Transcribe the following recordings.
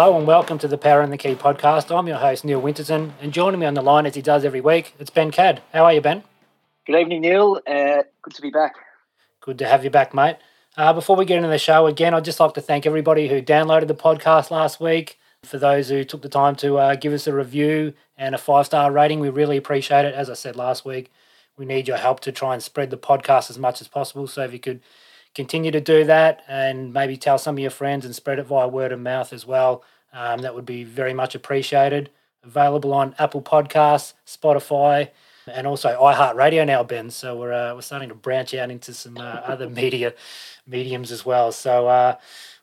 Hello and welcome to the Power and the Key podcast. I'm your host, Neil Winterton, and joining me on the line as he does every week, it's Ben Cad. How are you, Ben? Good evening, Neil. Uh, good to be back. Good to have you back, mate. Uh, before we get into the show, again, I'd just like to thank everybody who downloaded the podcast last week. For those who took the time to uh, give us a review and a five star rating, we really appreciate it. As I said last week, we need your help to try and spread the podcast as much as possible. So if you could continue to do that and maybe tell some of your friends and spread it via word of mouth as well, um, that would be very much appreciated. Available on Apple Podcasts, Spotify, and also iHeartRadio now, Ben. So we're uh, we're starting to branch out into some uh, other media mediums as well. So uh,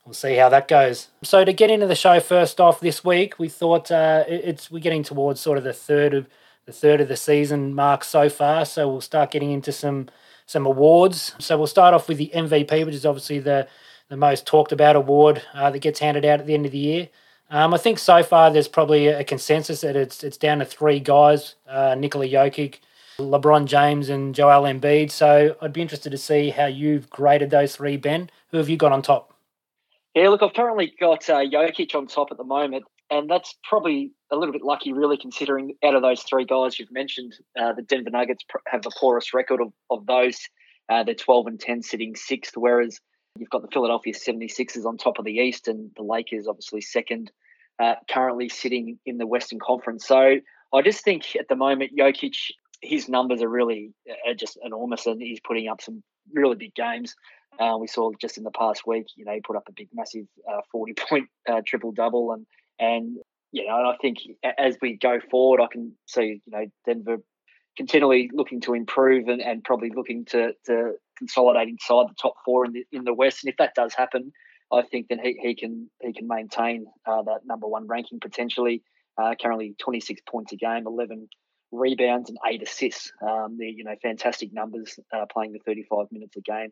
we'll see how that goes. So to get into the show first off this week, we thought uh, it's we're getting towards sort of the third of the third of the season mark so far. So we'll start getting into some some awards. So we'll start off with the MVP, which is obviously the the most talked about award uh, that gets handed out at the end of the year. Um, I think so far there's probably a consensus that it's it's down to three guys: uh, Nikola Jokic, LeBron James, and Joel Embiid. So I'd be interested to see how you've graded those three. Ben, who have you got on top? Yeah, look, I've currently got uh, Jokic on top at the moment, and that's probably a little bit lucky, really, considering out of those three guys you've mentioned, uh, the Denver Nuggets have the poorest record of, of those. Uh, they're 12 and 10, sitting sixth, whereas you've got the Philadelphia 76ers on top of the East, and the Lakers, obviously, second, uh, currently sitting in the Western Conference. So I just think at the moment, Jokic, his numbers are really are just enormous, and he's putting up some really big games. Uh, we saw just in the past week, you know, he put up a big, massive uh, 40 point uh, triple double, and and you know, and I think as we go forward, I can see you know Denver continually looking to improve and, and probably looking to, to consolidate inside the top four in the in the West. And if that does happen, I think then he, he can he can maintain uh, that number one ranking potentially. Uh, currently 26 points a game, 11 rebounds and eight assists. Um, they're you know fantastic numbers uh, playing the 35 minutes a game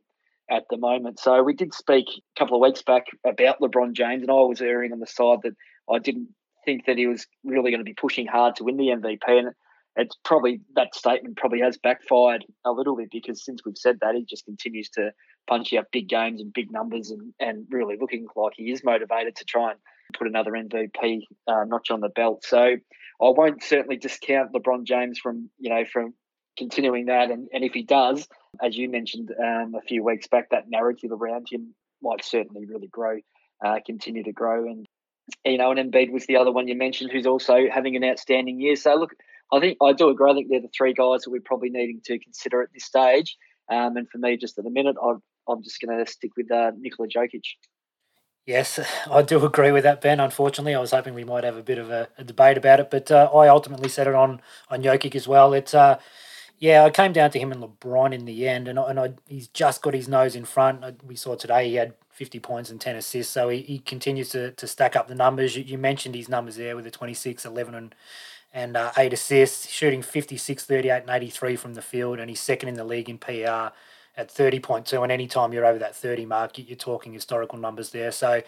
at the moment. So we did speak a couple of weeks back about LeBron James, and I was erring on the side that I didn't think that he was really going to be pushing hard to win the MVP. And it's probably that statement probably has backfired a little bit because since we've said that, he just continues to punch out big games and big numbers and, and really looking like he is motivated to try and put another MVP uh, notch on the belt. So I won't certainly discount LeBron James from, you know, from continuing that. And, and if he does, as you mentioned um, a few weeks back, that narrative around him might certainly really grow, uh, continue to grow. And you know, and Embiid was the other one you mentioned who's also having an outstanding year. So look, I think I do agree. I think they're the three guys that we're probably needing to consider at this stage. Um, and for me, just at the minute, i am just going to stick with uh, Nikola Jokic. Yes, I do agree with that, Ben. Unfortunately, I was hoping we might have a bit of a, a debate about it, but uh, I ultimately set it on on Jokic as well. It's uh, yeah, I came down to him and LeBron in the end, and and I, he's just got his nose in front. We saw today he had 50 points and 10 assists. So he, he continues to, to stack up the numbers. You, you mentioned his numbers there with the 26, 11, and, and uh, 8 assists, shooting 56, 38, and 83 from the field. And he's second in the league in PER at 30.2 and anytime you're over that 30 mark you're talking historical numbers there. So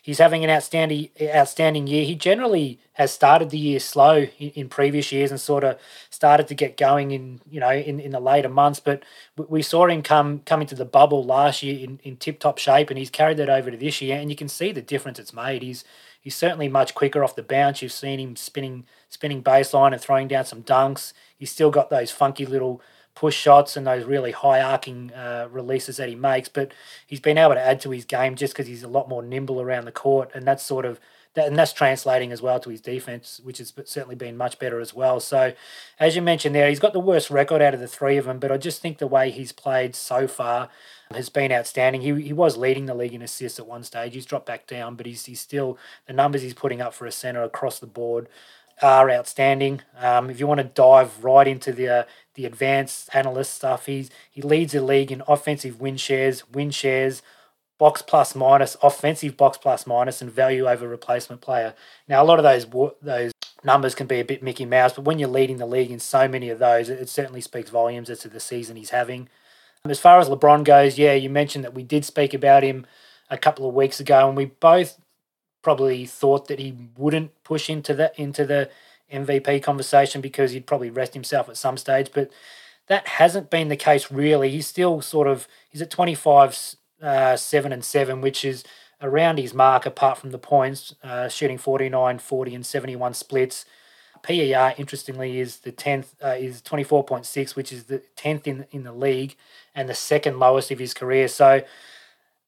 he's having an outstanding outstanding year. He generally has started the year slow in, previous years and sort of started to get going in you know in, in the later months but we saw him come come into the bubble last year in, in tip top shape and he's carried that over to this year and you can see the difference it's made. He's he's certainly much quicker off the bounce. You've seen him spinning spinning baseline and throwing down some dunks. He's still got those funky little push shots and those really high arcing uh, releases that he makes. But he's been able to add to his game just because he's a lot more nimble around the court, and that's sort of that, and that's translating as well to his defense, which has certainly been much better as well. So, as you mentioned there, he's got the worst record out of the three of them, but I just think the way he's played so far has been outstanding. He, he was leading the league in assists at one stage. He's dropped back down, but he's, he's still the numbers he's putting up for a center across the board are outstanding. Um, if you want to dive right into the uh, the advanced analyst stuff, he's he leads the league in offensive win shares, win shares, box plus minus, offensive box plus minus, and value over replacement player. Now a lot of those those numbers can be a bit Mickey Mouse, but when you're leading the league in so many of those, it, it certainly speaks volumes as to the season he's having. As far as LeBron goes, yeah, you mentioned that we did speak about him a couple of weeks ago, and we both probably thought that he wouldn't push into the into the MVP conversation because he'd probably rest himself at some stage, but that hasn't been the case really. He's still sort of he's at 25 uh, 7 and 7, which is around his mark apart from the points, uh, shooting 49, 40, and 71 splits. PER, interestingly, is the 10th, uh, is 24.6, which is the 10th in, in the league and the second lowest of his career. So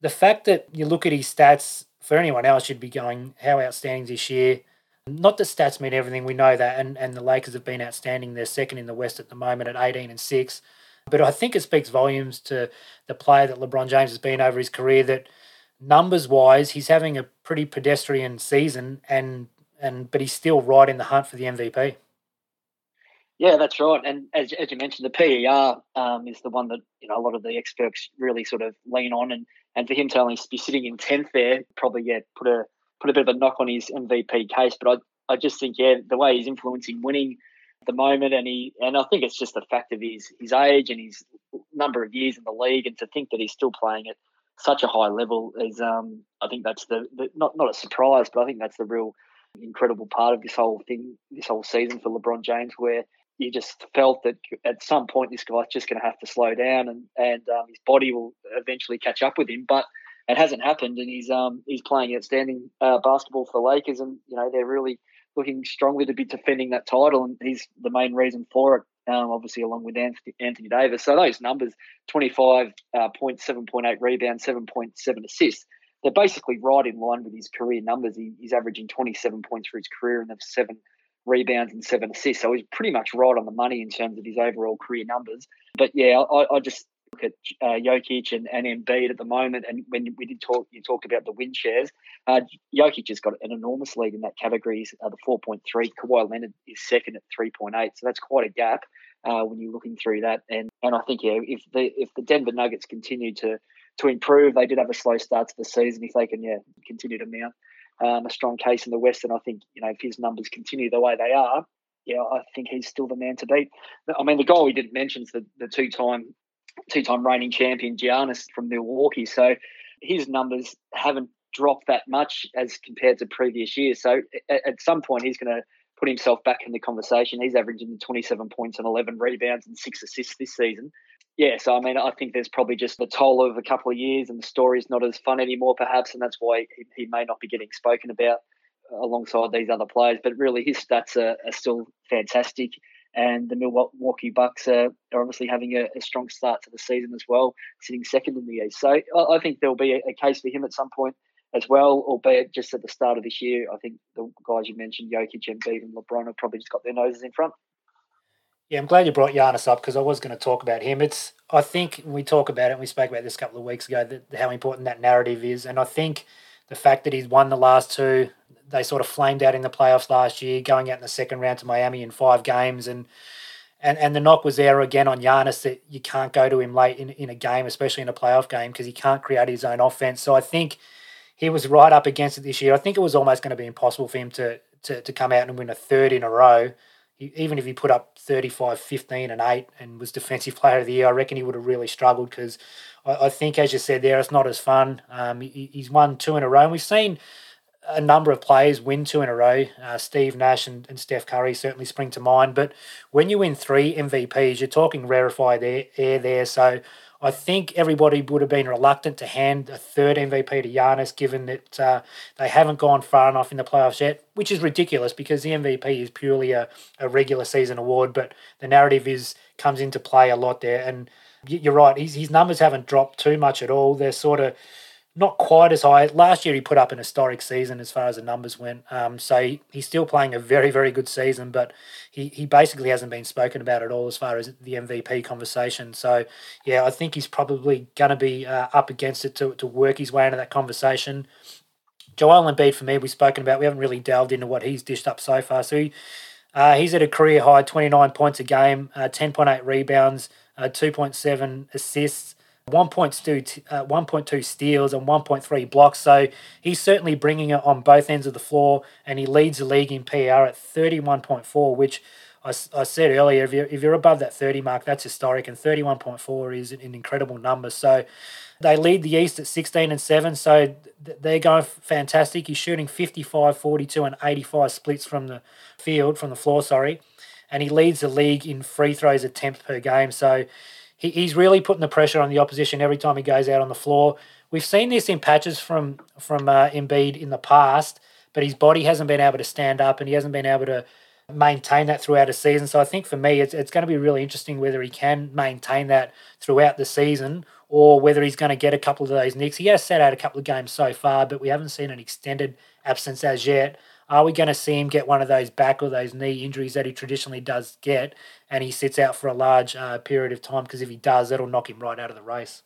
the fact that you look at his stats for anyone else, you'd be going, how outstanding this year. Not that stats mean everything, we know that, and, and the Lakers have been outstanding. They're second in the West at the moment at 18 and 6. But I think it speaks volumes to the player that LeBron James has been over his career that numbers wise, he's having a pretty pedestrian season and and but he's still right in the hunt for the MVP. Yeah, that's right. And as, as you mentioned, the PER um, is the one that you know a lot of the experts really sort of lean on, and and for him to only be sitting in tenth there, probably yeah, put a put a bit of a knock on his MVP case. But I I just think yeah, the way he's influencing winning at the moment, and he and I think it's just the fact of his his age and his number of years in the league, and to think that he's still playing at such a high level is um I think that's the, the not not a surprise, but I think that's the real incredible part of this whole thing, this whole season for LeBron James, where you just felt that at some point this guy's just going to have to slow down and and um, his body will eventually catch up with him. But it hasn't happened, and he's um he's playing outstanding uh, basketball for the Lakers, and you know they're really looking strongly to be defending that title, and he's the main reason for it. Um, obviously, along with Anthony, Anthony Davis. So those numbers 25 uh, point, 7.8 rebounds, 7.7 assists they're basically right in line with his career numbers. He, he's averaging 27 points for his career and have seven rebounds and seven assists. So he's pretty much right on the money in terms of his overall career numbers. But yeah, I, I just look at uh, Jokic and, and Embiid at the moment. And when we did talk, you talked about the win shares. Uh, Jokic has got an enormous lead in that category, uh, the 4.3. Kawhi Leonard is second at 3.8. So that's quite a gap uh, when you're looking through that. And and I think yeah, if the if the Denver Nuggets continue to to improve. They did have a slow start to the season. If they can, yeah, continue to mount um, a strong case in the West, and I think you know if his numbers continue the way they are, yeah, I think he's still the man to beat. I mean, the guy we didn't mention is the, the two time two time reigning champion Giannis from Milwaukee. So his numbers haven't dropped that much as compared to previous years. So at, at some point, he's going to put himself back in the conversation. He's averaging 27 points and 11 rebounds and six assists this season yeah, so I mean, I think there's probably just the toll of a couple of years, and the story's not as fun anymore, perhaps, and that's why he, he may not be getting spoken about uh, alongside these other players. But really, his stats are, are still fantastic, and the Milwaukee Bucks are, are obviously having a, a, strong start to the season as well, sitting second in the East. So I, I think there'll be a, a, case for him at some point as well, albeit just at the start of this year. I think the guys you mentioned, Jokic, Embiid, and LeBron, have probably just got their noses in front. Yeah, I'm glad you brought Giannis up because I was going to talk about him. It's I think we talk about it, and we spoke about this a couple of weeks ago, that how important that narrative is, and I think the fact that he's won the last two, they sort of flamed out in the playoffs last year, going out in the second round to Miami in five games, and and and the knock was there again on Giannis that you can't go to him late in, in a game, especially in a playoff game, because he can't create his own offense. So I think he was right up against it this year. I think it was almost going to be impossible for him to to, to come out and win a third in a row even if he put up 35, 15, and 8 and was Defensive Player of the Year, I reckon he would have really struggled because I, I, think, as you said there, it's not as fun. Um, he, he's won two in a row, and we've seen a number of players win two in a row. Uh, Steve Nash and, and Steph Curry certainly spring to mind. But when you win three MVPs, you're talking rarefied air, air there. So I think everybody would have been reluctant to hand a third MVP to Giannis, given that uh, they haven't gone far enough in the playoffs yet, which is ridiculous because the MVP is purely a, a regular season award. But the narrative is comes into play a lot there, and you're right. His, his numbers haven't dropped too much at all. They're sort of not quite as high. Last year he put up an historic season as far as the numbers went. Um, so he, he's still playing a very, very good season, but he, he basically hasn't been spoken about at all as far as the MVP conversation. So, yeah, I think he's probably going to be uh, up against it to, to work his way into that conversation. Joel Embiid, for me, we've spoken about. We haven't really delved into what he's dished up so far. So he, uh, he's at a career high 29 points a game, uh, 10.8 rebounds, uh, 2.7 assists. 1.2, uh, 1.2 steals and 1.3 blocks. So he's certainly bringing it on both ends of the floor, and he leads the league in PER at 31.4, which I, I said earlier, if you're, if you're above that 30 mark, that's historic, and 31.4 is an incredible number. So they lead the East at 16 and 7, so they're going fantastic. He's shooting 55, 42, and 85 splits from the field, from the floor, sorry. And he leads the league in free throws attempt per game. So he, he's really putting the pressure on the opposition every time he goes out on the floor. we've seen this in patches from from uh, Embiid in the past, but his body hasn't been able to stand up and he hasn't been able to maintain that throughout a season. So I think for me, it's, it's going to be really interesting whether he can maintain that throughout the season or whether he's going to get a couple of those nicks. He has sat out a couple of games so far, but we haven't seen an extended absence as yet. Are we going to see him get one of those back or those knee injuries that he traditionally does get, and he sits out for a large uh, period of time? Because if he does, that'll knock him right out of the race.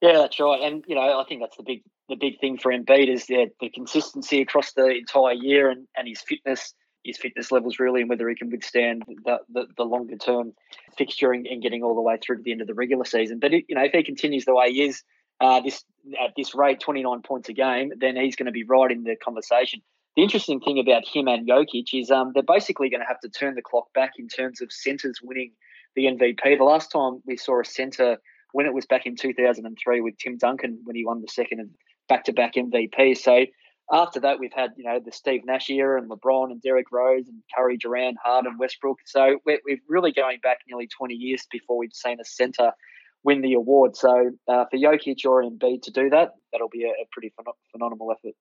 Yeah, that's right, and you know I think that's the big the big thing for Embiid is the, the consistency across the entire year and, and his fitness his fitness levels really and whether he can withstand the, the, the longer term fixturing and getting all the way through to the end of the regular season. But it, you know, if he continues the way he is uh, this at this rate, twenty nine points a game, then he's going to be right in the conversation. The interesting thing about him and Jokic is um, they're basically going to have to turn the clock back in terms of centers winning the MVP. The last time we saw a center when it was back in 2003 with Tim Duncan when he won the second back to back MVP. So after that, we've had you know the Steve Nash era and LeBron and Derrick Rose and Curry, Durant, Harden, Westbrook. So we're, we're really going back nearly 20 years before we've seen a center win the award. So uh, for Jokic or Embiid to do that, that'll be a, a pretty phen- phenomenal effort.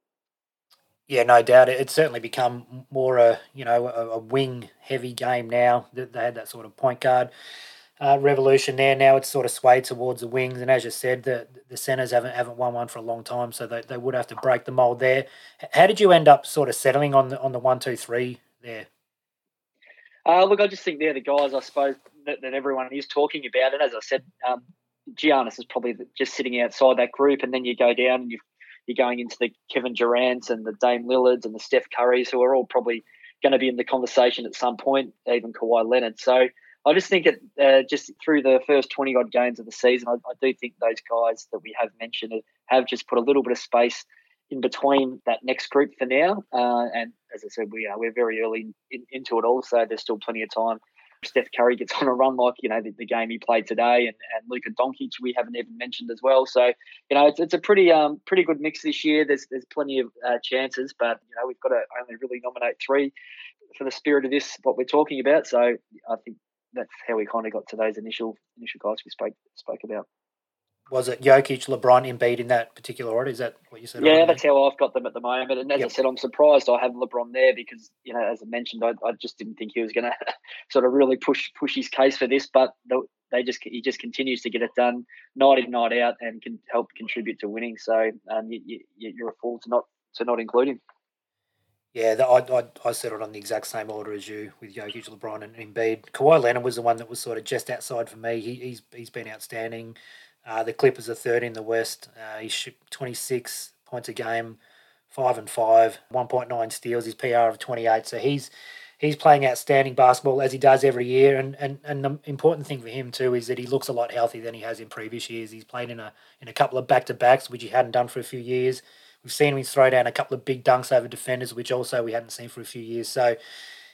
Yeah, no doubt. It's certainly become more a you know a, a wing heavy game now. That They had that sort of point guard uh, revolution there. Now it's sort of swayed towards the wings, and as you said, the the centers haven't haven't won one for a long time, so they, they would have to break the mold there. How did you end up sort of settling on the on the one two three there? Uh, look, I just think they're the guys I suppose that, that everyone is talking about, and as I said, um, Giannis is probably just sitting outside that group, and then you go down and you you're going into the Kevin Durant's and the Dame Lillards and the Steph Currys, who are all probably going to be in the conversation at some point, even Kawhi Leonard. So I just think it uh, just through the first 20 odd games of the season, I, I, do think those guys that we have mentioned have just put a little bit of space in between that next group for now. Uh, and as I said, we are we're very early in, into it all, so there's still plenty of time. Steph Curry gets on a run like you know the, the game he played today, and, and Luka Doncic we haven't even mentioned as well. So you know it's, it's a pretty um pretty good mix this year. There's there's plenty of uh, chances, but you know we've got to only really nominate three for the spirit of this what we're talking about. So I think that's how we kind of got to those initial initial guys we spoke spoke about. Was it Jokic, LeBron, Embiid in that particular order? Is that what you said? Yeah, that's how I've got them at the moment. And as yep. I said, I'm surprised I have LeBron there because you know, as I mentioned, I, I just didn't think he was going to sort of really push push his case for this. But they just he just continues to get it done night in night out and can help contribute to winning. So um, you, you, you're a fool to not to not include him. Yeah, the, I, I, I settled on the exact same order as you with Jokic, LeBron, and Embiid. Kawhi Leonard was the one that was sort of just outside for me. He, he's he's been outstanding. Uh, the Clippers are third in the West. Uh, he's shipped 26 points a game, five and five, 1.9 steals. His PER of 28. So he's he's playing outstanding basketball as he does every year. And, and and the important thing for him too is that he looks a lot healthier than he has in previous years. He's played in a in a couple of back to backs, which he hadn't done for a few years. We've seen him throw down a couple of big dunks over defenders, which also we hadn't seen for a few years. So,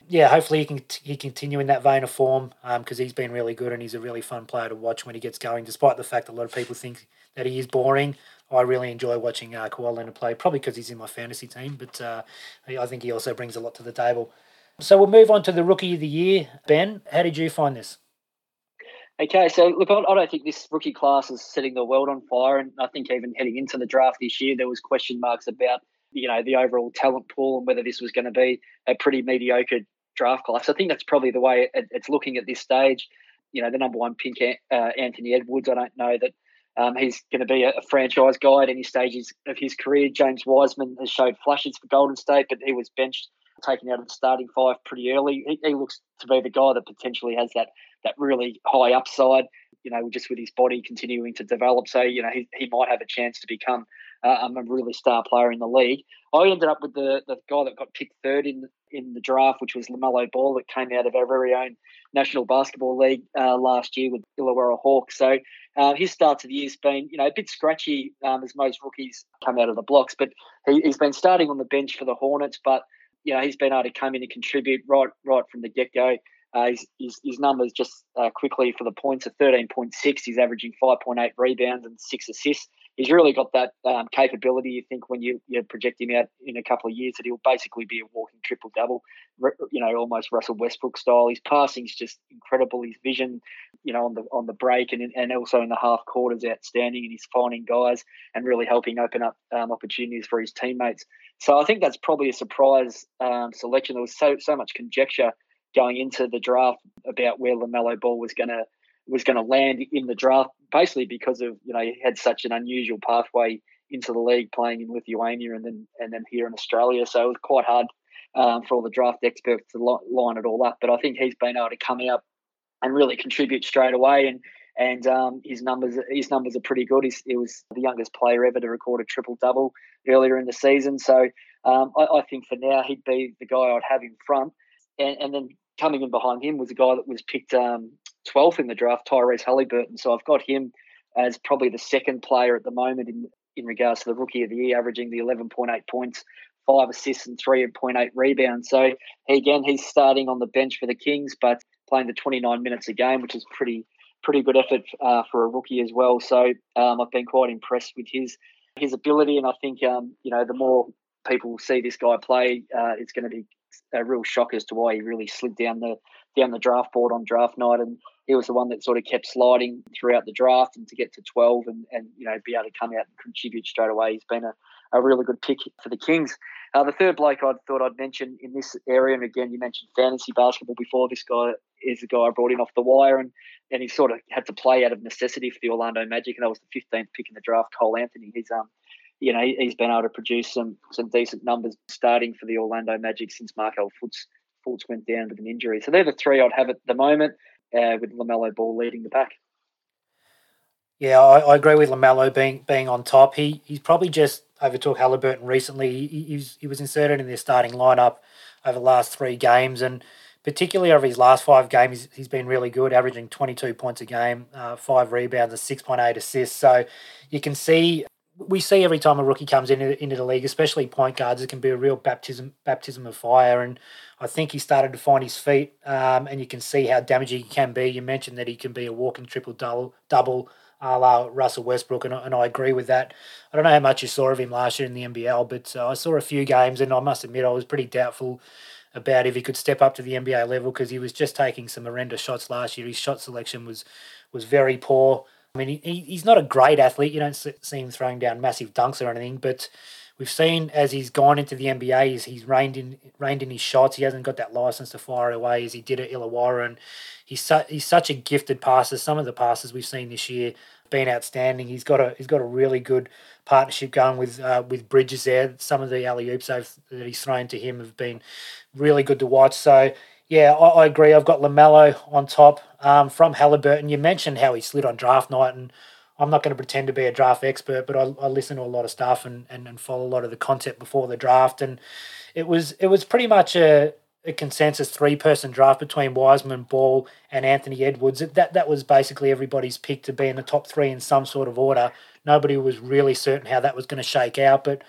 yeah, hopefully he can he continue in that vein of form because um, he's been really good and he's a really fun player to watch when he gets going. Despite the fact that a lot of people think that he is boring, I really enjoy watching uh, Kawhi Leonard play. Probably because he's in my fantasy team, but uh, I think he also brings a lot to the table. So we'll move on to the rookie of the year. Ben, how did you find this? Okay, so look, I, don't think this rookie class is setting the world on fire, and I think even heading into the draft this year, there was question marks about you know the overall talent pool and whether this was going to be a pretty mediocre draft class. I think that's probably the way it's looking at this stage. You know, the number one pick, uh, Anthony Edwards. I don't know that um, he's going to be a, a, franchise guy at any stages of his career. James Wiseman has showed flashes for Golden State, but he was benched, taken out of the starting five pretty early. He, he looks to be the guy that potentially has that that really high upside. You know, just with his body continuing to develop, so you know he, he might have a chance to become uh, a really star player in the league. I ended up with the the guy that got picked third in in the draft, which was LaMelo Ball, that came out of our very own National Basketball League uh, last year with Illawarra Hawks. So uh, his start to the year's been, you know, a bit scratchy um, as most rookies come out of the blocks, but he, has been starting on the bench for the Hornets. But you know, he's been able to come in and contribute right right from the get go. Uh, his, his, his, numbers just uh, quickly for the points are 13.6. He's averaging 5.8 rebounds and six assists. He's really got that um, capability. You think when you you project him out in a couple of years that he'll basically be a walking triple double, you know, almost Russell Westbrook style. His passing's just incredible. His vision, you know, on the on the break and and also in the half is outstanding. And he's finding guys and really helping open up um, opportunities for his teammates. So I think that's probably a surprise um, selection. There was so so much conjecture going into the draft about where LaMelo Ball was going to was going to land in the draft, basically because of you know he had such an unusual pathway into the league, playing in Lithuania and then and then here in Australia. So it was quite hard um, for all the draft experts to line it all up. But I think he's been able to come out and really contribute straight away, and and um, his numbers his numbers are pretty good. He's, he was the youngest player ever to record a triple double earlier in the season. So um, I, I, think for now he'd be the guy I'd have in front, and, and then coming in behind him was a guy that was picked um, 12th in the draft, Tyrese Haliburton. So I've got him as probably the second player at the moment in, in regards to the rookie of the year, averaging the 11.8 points, five assists, and 3.8 rebounds. So he, again, he's starting on the bench for the Kings, but playing the 29 minutes a game, which is pretty pretty good effort uh, for a rookie as well. So um, I've been quite impressed with his his ability, and I think um, you know the more people see this guy play, uh, it's going to be a real shock as to why he really slid down the down the draft board on draft night, and he was the one that sort of kept sliding throughout the draft, and to get to twelve and and you know be able to come out and contribute straight away, he's been a, a really good pick for the Kings. Uh, the third bloke I thought I'd mention in this area, and again you mentioned fantasy basketball before. This guy is the guy I brought in off the wire, and and he sort of had to play out of necessity for the Orlando Magic, and that was the fifteenth pick in the draft. Cole Anthony, he's um you know, he's been able to produce some some decent numbers starting for the Orlando Magic since Markelle Fultz, Fultz went down with an injury. So they're the three I'd have at the moment, uh, with LaMelo Ball leading the pack. Yeah, I, I, agree with LaMelo being being on top. He he's probably just overtook Haliburton recently. He, he, was, he was inserted in their starting lineup over the last three games, and particularly over his last five games, he's been really good, averaging 22 points a game, uh, five rebounds, and 6.8 assists. So you can see we see every time a rookie comes into, into the league, especially point guards, it can be a real baptism baptism of fire. And I think he started to find his feet, um, and you can see how damaging he can be. You mentioned that he can be a walking triple double, double a la Russell Westbrook, and, and I agree with that. I don't know how much you saw of him last year in the NBL, but uh, I saw a few games, and I must admit I was pretty doubtful about if he could step up to the NBA level because he was just taking some horrendous shots last year. His shot selection was was very poor. I mean, he, he's not a great athlete. You don't see him throwing down massive dunks or anything, but we've seen as he's gone into the NBA, he's, he's reined in reined in his shots. He hasn't got that license to fire away as he did at Illawarra, and he's su- he's such a gifted passer. Some of the passes we've seen this year been outstanding. He's got a he's got a really good partnership going with uh, with Bridges there. Some of the alley oops that he's thrown to him have been really good to watch. So yeah, I, I, agree. I've got LaMelo on top um, from Haliburton. You mentioned how he slid on draft night, and I'm not going to pretend to be a draft expert, but I, I listen to a lot of stuff and, and, and follow a lot of the content before the draft, and it was it was pretty much a, a consensus three person draft between Wiseman, Ball, and Anthony Edwards. That that was basically everybody's pick to be in the top three in some sort of order. Nobody was really certain how that was going to shake out, but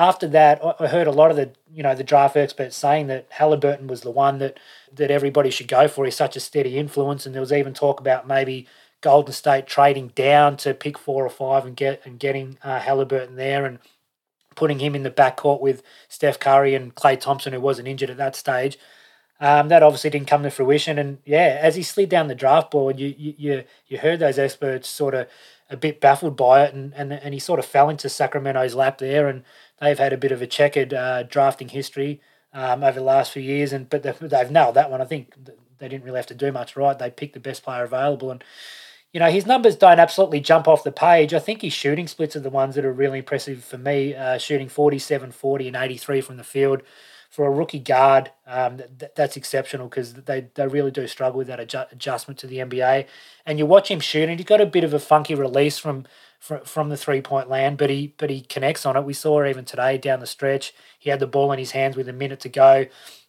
after that, I heard a lot of the you know the draft experts saying that Haliburton was the one that that everybody should go for. He's such a steady influence, and there was even talk about maybe Golden State trading down to pick four or five and get and getting uh, Haliburton there and putting him in the backcourt with Steph Curry and Klay Thompson, who wasn't injured at that stage. Um, that obviously didn't come to fruition, and yeah, as he slid down the draft board, you you you heard those experts sort of a bit baffled by it, and, and and he sort of fell into Sacramento's lap there, and they've had a bit of a checkered uh, drafting history um, over the last few years, and but they've, nailed that one. I think they didn't really have to do much right. They picked the best player available, and you know his numbers don't absolutely jump off the page. I think his shooting splits are the ones that are really impressive for me. Uh, shooting 47, 40, and 83 from the field for a rookie guard, um, th- that's exceptional because they, they really do struggle with that adju- adjustment to the NBA. And you watch him shoot, and he's got a bit of a funky release from from, from the three point land, but he but he connects on it. We saw even today down the stretch. He had the ball in his hands with a minute to go,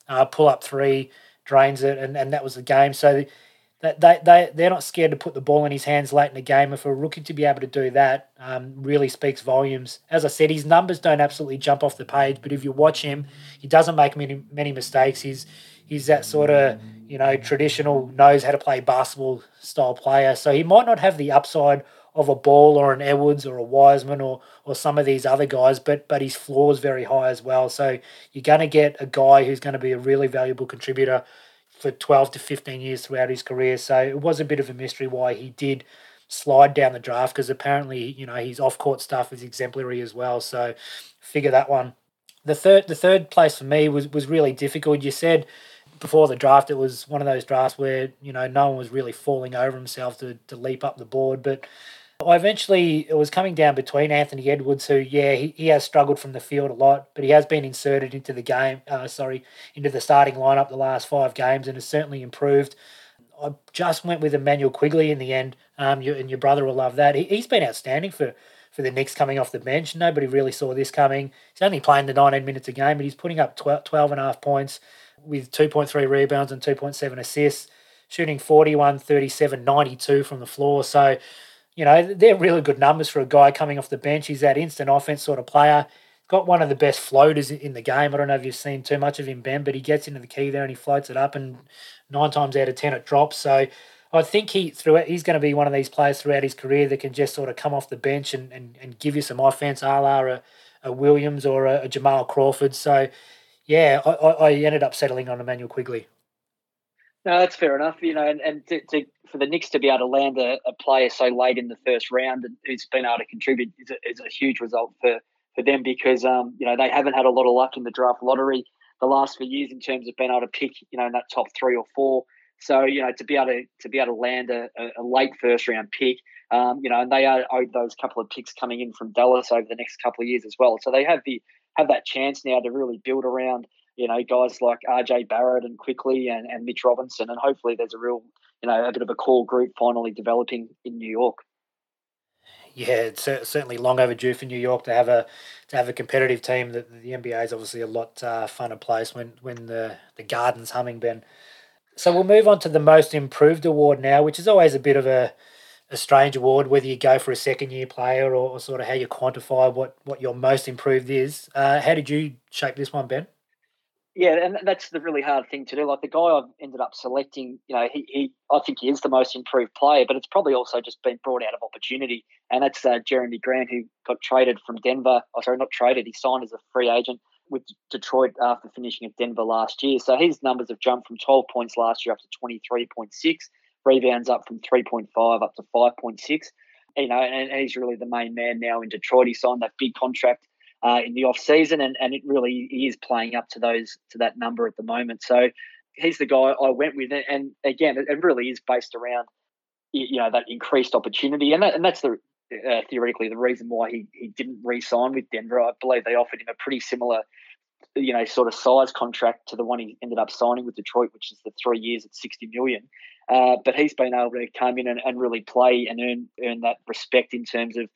uh, pull up three, drains it, and, and that was the game. So they, they, they, they're not scared to put the ball in his hands late in the game. And for a rookie to be able to do that um, really speaks volumes. As I said, his numbers don't absolutely jump off the page, but if you watch him, he doesn't make many many mistakes. He's he's that sort of you know traditional knows how to play basketball style player. So he might not have the upside of a ball or an Edwards or a Wiseman or or some of these other guys, but but his floor is very high as well. So you're going to get a guy who's going to be a really valuable contributor for 12 to 15 years throughout his career. So it was a bit of a mystery why he did slide down the draft because apparently you know his off court stuff is exemplary as well. So figure that one. The third the third place for me was was really difficult. You said before the draft, it was one of those drafts where you know no one was really falling over himself to, to leap up the board. But I eventually it was coming down between Anthony Edwards, who yeah he, he has struggled from the field a lot, but he has been inserted into the game. Uh, sorry, into the starting lineup the last five games and has certainly improved. I just went with Immanuel Quickley in the end, um, you, and your brother will love that. He, he's been outstanding for for the Knicks coming off the bench. Nobody really saw this coming. He's only playing the 19 minutes a game, but he's putting up 12, 12 and a half points with 2.3 rebounds and 2.7 assists, shooting 41, 37, 92 from the floor. So, you know, they're really good numbers for a guy coming off the bench. He's that instant offense sort of player. Got one of the best floaters in the game. I don't know if you've seen too much of him, Ben, but he gets into the key there and he floats it up, and nine times out of ten it drops. So I think he through he's going to be one of these players throughout his career that can just sort of come off the bench and, and, and give you some offense, a la a, a Williams or a, a Jamal Crawford. So yeah, I, I ended up settling on Immanuel Quickley. No, that's fair enough. You know, and, and to, to, for the Knicks to be able to land a, a, player so late in the first round and who's been able to contribute is a, is a huge result for, for them because um, you know they haven't had a lot of luck in the draft lottery the last few years in terms of being able to pick you know in that top three or four. So you know to be able to to be able to land a, a late first round pick, um, you know, and they are owed those couple of picks coming in from Dallas over the next couple of years as well. So they have the have that chance now to really build around you know guys like RJ Barrett and Quickley and, and Mitch Robinson, and hopefully there's a real you know a bit of a core group finally developing in New York. Yeah, it's certainly long overdue for New York to have a to have a competitive team. That the NBA is obviously a lot uh, funner place when when the the garden's humming. Ben. So we'll move on to the most improved award now, which is always a bit of a a strange award, whether you go for a second year player or, or sort of how you quantify what, what your most improved is. Uh, how did you shape this one, Ben? Yeah, and that's the really hard thing to do. Like the guy I've ended up selecting, you know, he, he I think he is the most improved player, but it's probably also just been brought out of opportunity. And that's uh, Jerami Grant, who got traded from Denver. Oh, sorry, not traded. He signed as a free agent with Detroit after finishing at Denver last year. So his numbers have jumped from 12 points last year up to 23.6 rebounds up from 3.5 up to 5.6. You know, and, and he's really the main man now in Detroit. He signed that big contract uh, in the off season, and, and it really is playing up to those to that number at the moment. So he's the guy I went with, and again, it really is based around you know that increased opportunity, and that, and that's the uh, theoretically the reason why he he didn't re-sign with Denver. I believe they offered him a pretty similar you know sort of size contract to the one he ended up signing with Detroit, which is the three years at sixty million. Uh, but he's been able to come in and, and really play and earn earn that respect in terms of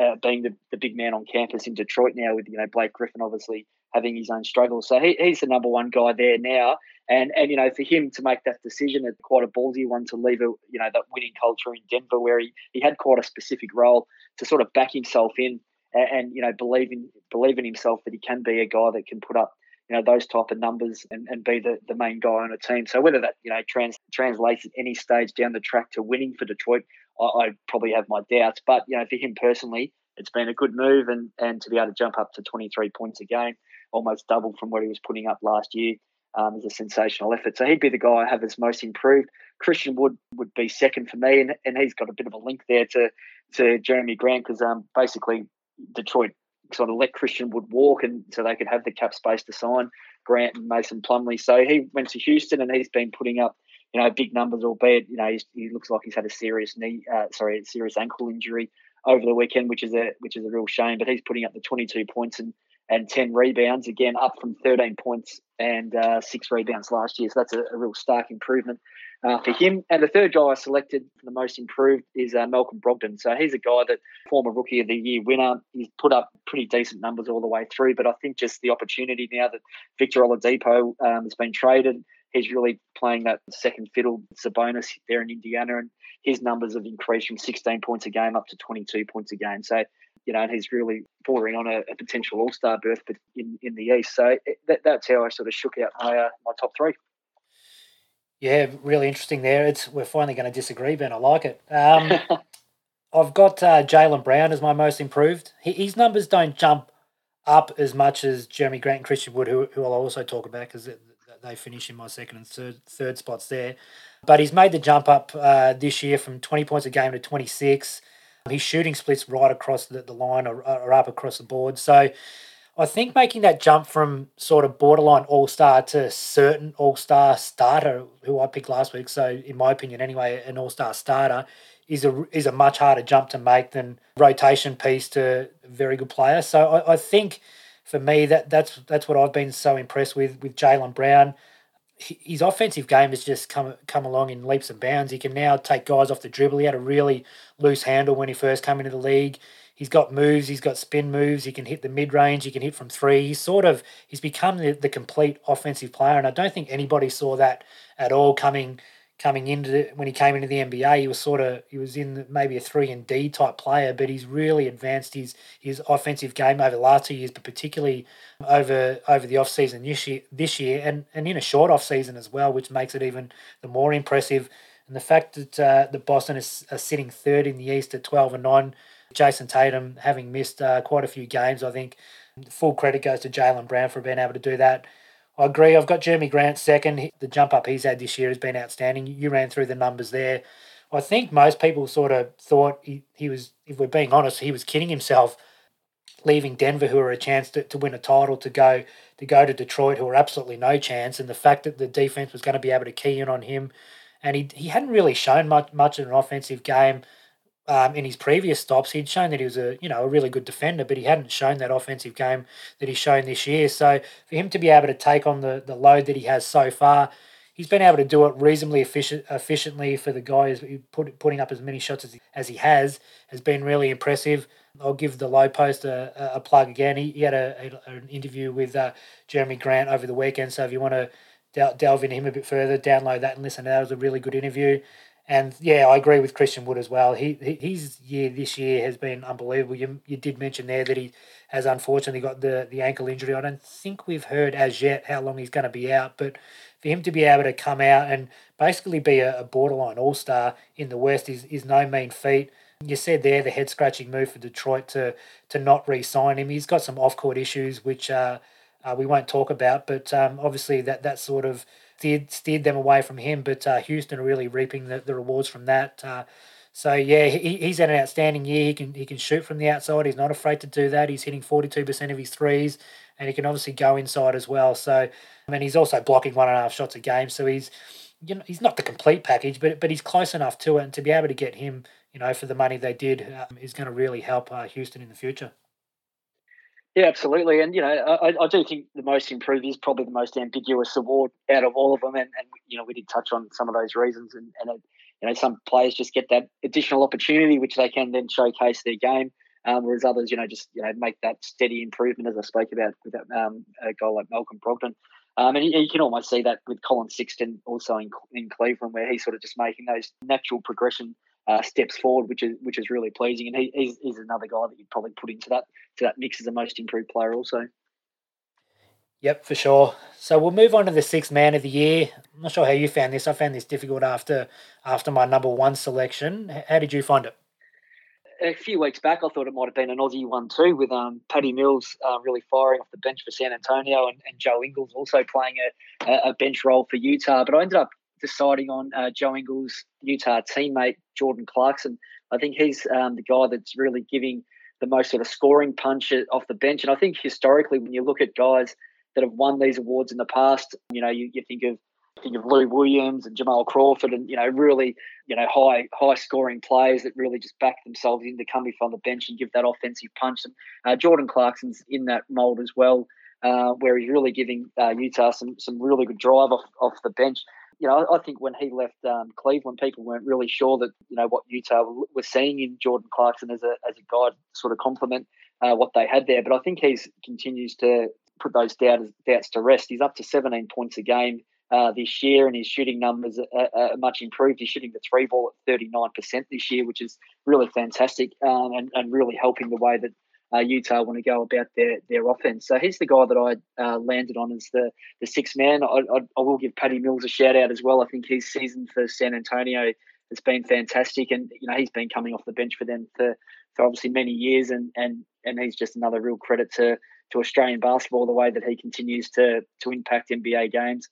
uh, being the, the big man on campus in Detroit now, with you know Blake Griffin obviously having his own struggles. So he, he's the number one guy there now, and and you know for him to make that decision, it's quite a ballsy one to leave a you know that winning culture in Denver where he, he had quite a specific role to sort of back himself in and, and you know believe in believe in himself that he can be a guy that can put up you know those type of numbers and, and be the, the main guy on a team. So whether that you know trans, translates at any stage down the track to winning for Detroit, I, I probably have my doubts. But you know for him personally, it's been a good move and and to be able to jump up to 23 points a game, almost double from what he was putting up last year. Um, is a sensational effort. So he'd be the guy I have as most improved. Christian Wood would be second for me, and, and he's got a bit of a link there to to Jerami Grant because um, basically Detroit sort of let Christian Wood walk, and so they could have the cap space to sign Grant and Mason Plumlee. So he went to Houston, and he's been putting up you know big numbers, albeit you know he looks like he's had a serious knee, uh, sorry, serious ankle injury over the weekend, which is a which is a real shame. But he's putting up the 22 points and and 10 rebounds again, up from 13 points and uh, six rebounds last year. So that's a, a real stark improvement uh, for him. And the third guy I selected for the most improved is uh, Malcolm Brogdon. So he's a guy that former Rookie of the Year winner. He's put up pretty decent numbers all the way through, but I think just the opportunity now that Victor Oladipo um, has been traded, he's really playing that second fiddle Sabonis there in Indiana, and his numbers have increased from 16 points a game up to 22 points a game. So you know, and he's really bordering on a, a potential All Star berth, but in, in the East. So it, that, that's how I sort of shook out my uh, my top three. Yeah, really interesting there. It's we're finally going to disagree, Ben. I like it. Um, I've got uh, Jaylen Brown as my most improved. His numbers don't jump up as much as Jerami Grant and Christian Wood, who, who I'll also talk about because they finish in my second and third, third spots there. But he's made the jump up uh, this year from 20 points a game to 26. His shooting splits right across the, the line or, or up across the board. So I think making that jump from sort of borderline all star to certain all star starter, who I picked last week, so in my opinion anyway, an all star starter, is a is a much harder jump to make than rotation piece to a very good player. So I, I think for me that that's that's what I've been so impressed with with Jaylen Brown. His offensive game has just come come along in leaps and bounds. He can now take guys off the dribble. He had a really loose handle when he first came into the league. He's got moves. He's got spin moves. He can hit the mid range. He can hit from three. He's sort of he's become the, the complete offensive player, and I don't think anybody saw that at all coming coming into the, when he came into the NBA, he was sort of he was in maybe a three and D type player, but he's really advanced his his offensive game over the last two years, but particularly over over the offseason this year this year and and in a short off season as well, which makes it even the more impressive. And the fact that uh, the Boston is sitting third in the East at twelve and nine, Jayson Tatum having missed uh, quite a few games, I think full credit goes to Jaylen Brown for being able to do that. I agree. I've got Jerami Grant second. The jump up he's had this year has been outstanding. You ran through the numbers there. I think most people sort of thought he, he was, if we're being honest, he was kidding himself leaving Denver, who are a chance to, to win a title, to go to go to Detroit, who are absolutely no chance. And the fact that the defense was going to be able to key in on him, and he he hadn't really shown much much in an offensive game um, in his previous stops, he'd shown that he was a you know a really good defender, but he hadn't shown that offensive game that he's shown this year. So for him to be able to take on the, the load that he has so far, he's been able to do it reasonably efficient, efficiently for the guys put, putting up as many shots as he, as he has has been really impressive. I'll give the Lowe Post a, a plug again. He, he had a, a, an interview with uh, Jerami Grant over the weekend, so if you want to delve into him a bit further, download that and listen. That was a really good interview. And yeah, I agree with Christian Wood as well. He, his year this year has been unbelievable. You, you did mention there that he has unfortunately got the, the ankle injury. I don't think we've heard as yet how long he's going to be out, but for him to be able to come out and basically be a, a borderline all star in the West is, is no mean feat. You said there the head scratching move for Detroit to to not re sign him. He's got some off court issues which uh, uh, we won't talk about, but um, obviously that that sort of steered, steered them away from him. But uh, Houston are really reaping the, the rewards from that. Uh, so yeah, he, he's had an outstanding year. He can he can shoot from the outside. He's not afraid to do that. He's hitting forty two percent of his threes, and he can obviously go inside as well. So I mean, he's also blocking one and a half shots a game. So he's you know he's not the complete package, but but he's close enough to it. And to be able to get him, you know, for the money they did, um, is going to really help uh, Houston in the future. Yeah, absolutely. And, you know, I, I do think the most improved is probably the most ambiguous award out of all of them. And, and you know, we did touch on some of those reasons. And, and it, you know, some players just get that additional opportunity, which they can then showcase their game. Um, whereas others, you know, just you know make that steady improvement, as I spoke about with that um, a guy like Malcolm Brogdon. Um, and you, you, can almost see that with Collin Sexton also in, in Cleveland, where he's sort of just making those natural progression uh, steps forward, which is which is really pleasing. And he, he's, he's another guy that you'd probably put into that to that mix as a most improved player also. Yep, for sure. So we'll move on to the sixth man of the year. I'm not sure how you found this. I found this difficult after after my number one selection. How did you find it? A few weeks back, I thought it might have been an Aussie one too, with um, Patty Mills uh, really firing off the bench for San Antonio and, and Joe Ingles also playing a, a bench role for Utah. But I ended up deciding on uh, Joe Ingles' Utah teammate Jordan Clarkson. I think he's um, the guy that's really giving the most sort of scoring punch off the bench. And I think historically, when you look at guys that have won these awards in the past, you know, you, you think of think of Lou Williams and Jamal Crawford, and you know, really, you know, high high scoring players that really just back themselves in into coming from the bench and give that offensive punch. And uh, Jordan Clarkson's in that mold as well, uh, where he's really giving uh, Utah some some really good drive off off the bench you know, I think when he left um, Cleveland, people weren't really sure that you know what Utah was seeing in Jordan Clarkson as a as a to sort of complement uh, what they had there. But I think he continues to put those doubts, doubts to rest. He's up to 17 points a game uh, this year, and his shooting numbers are, are, much improved. He's shooting the three ball at 39% this year, which is really fantastic um, and, and really helping the way that uh, Utah want to go about their their offense. So he's the guy that I uh, landed on as the the sixth man. I, I, I, will give Patty Mills a shout out as well. I think his season for San Antonio has been fantastic, and you know he's been coming off the bench for them for, for obviously many years, and and and he's just another real credit to to Australian basketball the way that he continues to to impact NBA games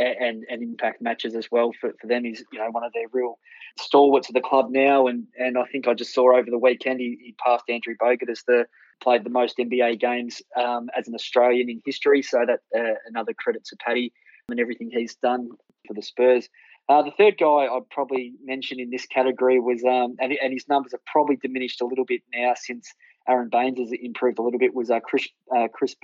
and and impact matches as well for, for them. He's you know one of their real stalwarts of the club now, and and I think I just saw over the weekend he, he passed Andrew Bogut as the played the most NBA games um, as an Australian in history. So that uh, another credit to Patty and everything he's done for the Spurs. Uh, the third guy I'd probably mention in this category was, um, and, and his numbers have probably diminished a little bit now since Aron Baynes has improved a little bit, was uh, Chris, uh, Chris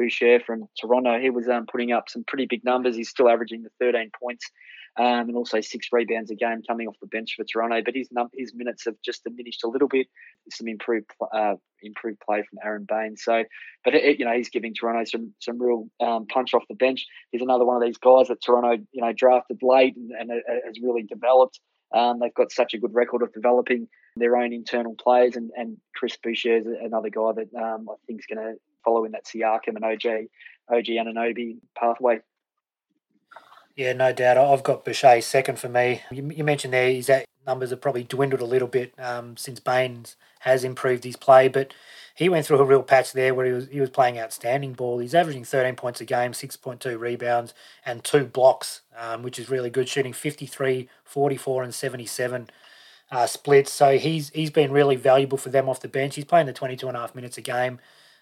Boucher from Toronto. He was um, putting up some pretty big numbers. He's still averaging the 13 points um, and also six rebounds a game coming off the bench for Toronto. But his num- his minutes have just diminished a little bit. Some improved uh, improved play from Aron Baynes. So, but it, you know he's giving Toronto some some real um, punch off the bench. He's another one of these guys that Toronto you know drafted late and, and uh, has really developed. Um, they've got such a good record of developing their own internal players, and, and Chris Boucher is another guy that um, I think is going to follow in that Siakam and OG OG Anunoby pathway. Yeah, no doubt. I've got Boucher second for me. You, you mentioned there his numbers have probably dwindled a little bit um, since Baynes has improved his play, but he went through a real patch there where he was he was playing outstanding ball. He's averaging 13 points a game, 6.2 rebounds, and two blocks, um, which is really good, shooting 53, 44, and 77 uh, splits. So he's he's been really valuable for them off the bench. He's playing the 22 and a half minutes a game.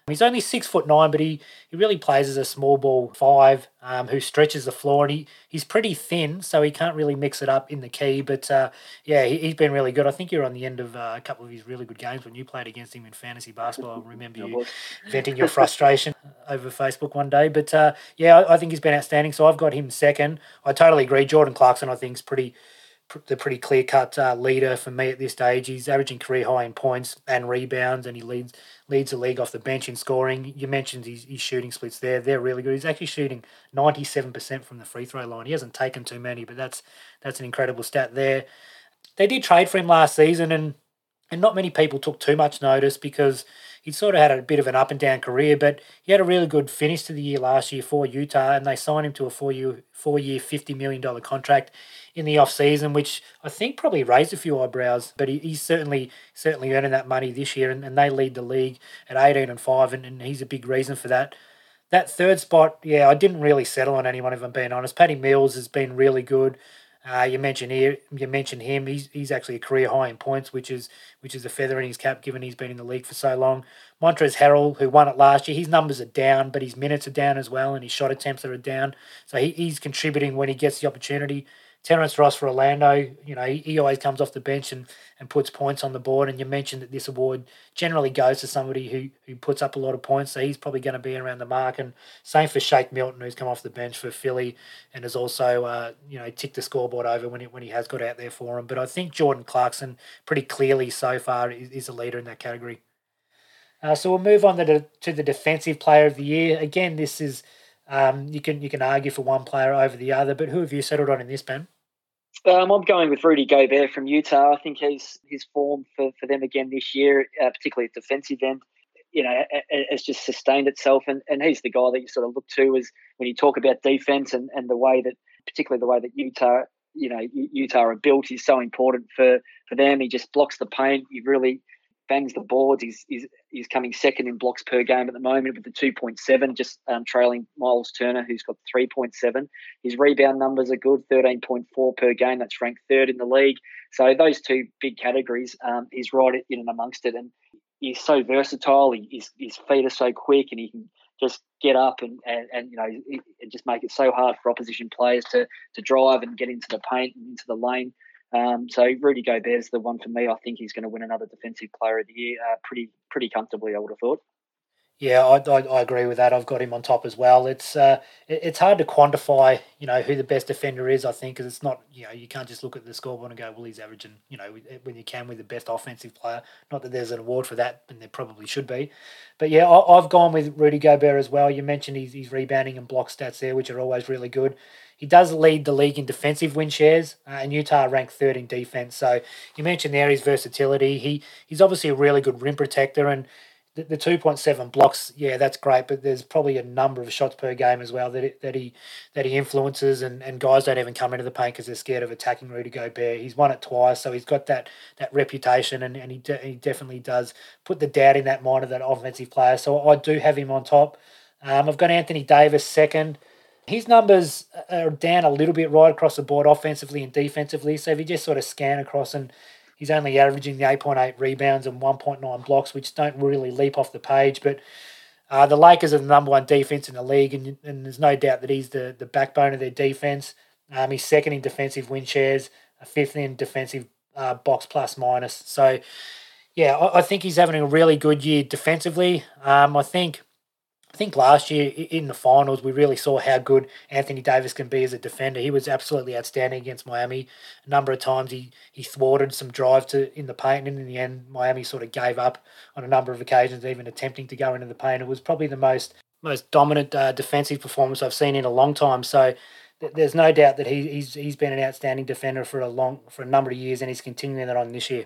He's only six foot nine, but he, he really plays as a small ball five um, who stretches the floor, and he, he's pretty thin, so he can't really mix it up in the key. But uh, yeah, he, has been really good. I think you're on the end of uh, a couple of his really good games when you played against him in fantasy basketball. I remember you venting your frustration over Facebook one day. But uh, yeah, I, I think he's been outstanding. So I've got him second. I totally agree. Jordan Clarkson, I think, is pretty the pretty clear cut uh, leader for me at this stage. He's averaging career high in points and rebounds, and he leads leads the league off the bench in scoring. You mentioned his, his shooting splits there; they're really good. He's actually shooting ninety seven percent from the free throw line. He hasn't taken too many, but that's that's an incredible stat there. They did trade for him last season, and and not many people took too much notice because he sort of had a bit of an up and down career, but he had a really good finish to the year last year for Utah, and they signed him to a four year four year fifty million dollar contract in the off season, which I think probably raised a few eyebrows. But he, he's certainly certainly earning that money this year, and, and they lead the league at eighteen and five, and, and he's a big reason for that. That third spot, yeah, I didn't really settle on anyone if I'm being honest. Patty Mills has been really good. Uh, you mentioned here, you mentioned him. He's he's actually a career high in points, which is which is a feather in his cap, given he's been in the league for so long. Montrezl Harrell, who won it last year, his numbers are down, but his minutes are down as well, and his shot attempts are down. So he, he's contributing when he gets the opportunity. Terrence Ross for Orlando, you know, he, he, always comes off the bench and, and puts points on the board. And you mentioned that this award generally goes to somebody who, who puts up a lot of points, so he's probably going to be around the mark. And same for Shake Milton, who's come off the bench for Philly and has also, uh, you know, ticked the scoreboard over when, it, when he has got out there for him. But I think Jordan Clarkson, pretty clearly so far, is, is a leader in that category. Uh, so we'll move on to the, to the defensive player of the year. Again, this is um, you can you can argue for one player over the other, but who have you settled on in this, Ben? Um, I'm going with Rudy Gobert from Utah. I think his his form for, for them again this year, uh, particularly at defensive end, you know, has just sustained itself. And, and he's the guy that you sort of look to as when you talk about defense and, and the way that, particularly the way that Utah, you know, Utah are built is so important for, for them. He just blocks the paint. He really bangs the boards. He's, he's, he's coming second in blocks per game at the moment with the 2.7, just um, trailing Miles Turner, who's got 3.7. His rebound numbers are good, 13.4 per game. That's ranked third in the league. So those two big categories, um, he's right in and amongst it. And he's so versatile. He, his, his feet are so quick and he can just get up and, and, and you know just make it so hard for opposition players to to drive and get into the paint and into the lane. Um, so Rudy Gobert's the one for me. I think he's going to win another Defensive Player of the Year uh, pretty pretty comfortably. I would have thought. Yeah, I, I, I, agree with that. I've got him on top as well. It's uh, it, it's hard to quantify, you know, who the best defender is. I think because it's not, you know, you can't just look at the scoreboard and go, well, he's averaging, you know, when you can with the best offensive player. Not that there's an award for that, and there probably should be. But yeah, I, have gone with Rudy Gobert as well. You mentioned he's, he's rebounding and block stats there, which are always really good. He does lead the league in defensive win shares, uh, and Utah ranked third in defense. So you mentioned there his versatility. He he's obviously a really good rim protector, and the, the 2.7 blocks, yeah, that's great, but there's probably a number of shots per game as well that it, that he that he influences, and, and guys don't even come into the paint because they're scared of attacking Rudy Gobert. He's won it twice, so he's got that that reputation, and, and he, de- he definitely does put the doubt in that mind of that offensive player. So I do have him on top. Um, I've got Anthony Davis second. His numbers are down a little bit right across the board, offensively and defensively. So if you just sort of scan across and He's only averaging the 8.8 rebounds and 1.9 blocks, which don't really leap off the page. But uh, the Lakers are the number one defense in the league, and, and there's no doubt that he's the, the backbone of their defense. Um, he's second in defensive win shares, fifth in defensive uh, box plus minus. So, yeah, I, I, think he's having a really good year defensively. Um, I think I think last year in the finals, we really saw how good Anthony Davis can be as a defender. He was absolutely outstanding against Miami. A number of times he, he thwarted some drive to in the paint, and in the end, Miami sort of gave up on a number of occasions, even attempting to go into the paint. It was probably the most most dominant uh, defensive performance I've seen in a long time. So th- there's no doubt that he, he's he's been an outstanding defender for a long for a number of years, and he's continuing that on this year.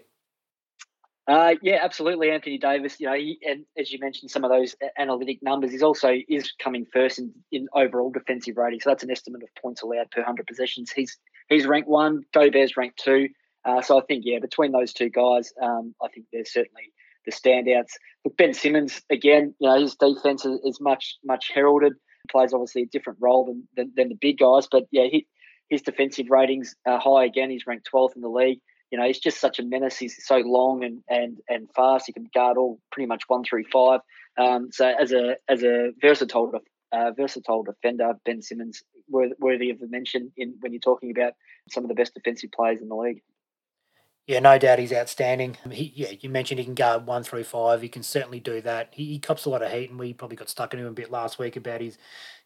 Uh, yeah, absolutely, Anthony Davis. You know, he, and as you mentioned, some of those analytic numbers, he's also is coming first in, in overall defensive rating. So that's an estimate of points allowed per hundred possessions. He's he's ranked one. Gobert's ranked two. Uh, so I think yeah, between those two guys, um, I think they're certainly the standouts. But Ben Simmons again, you know, his defense is, is much much heralded. He Plays obviously a different role than than, than the big guys, but yeah, he, his defensive ratings are high again. He's ranked 12th in the league you know, he's just such a menace. He's so long and and and fast. He can guard all pretty much one through five. Um, so as a as a versatile uh, versatile defender, Ben Simmons worthy of a mention in when you're talking about some of the best defensive players in the league. Yeah, no doubt he's outstanding. Um, he, yeah, you mentioned he can guard one through five. He can certainly do that. He, he cops a lot of heat, and we probably got stuck into him a bit last week about his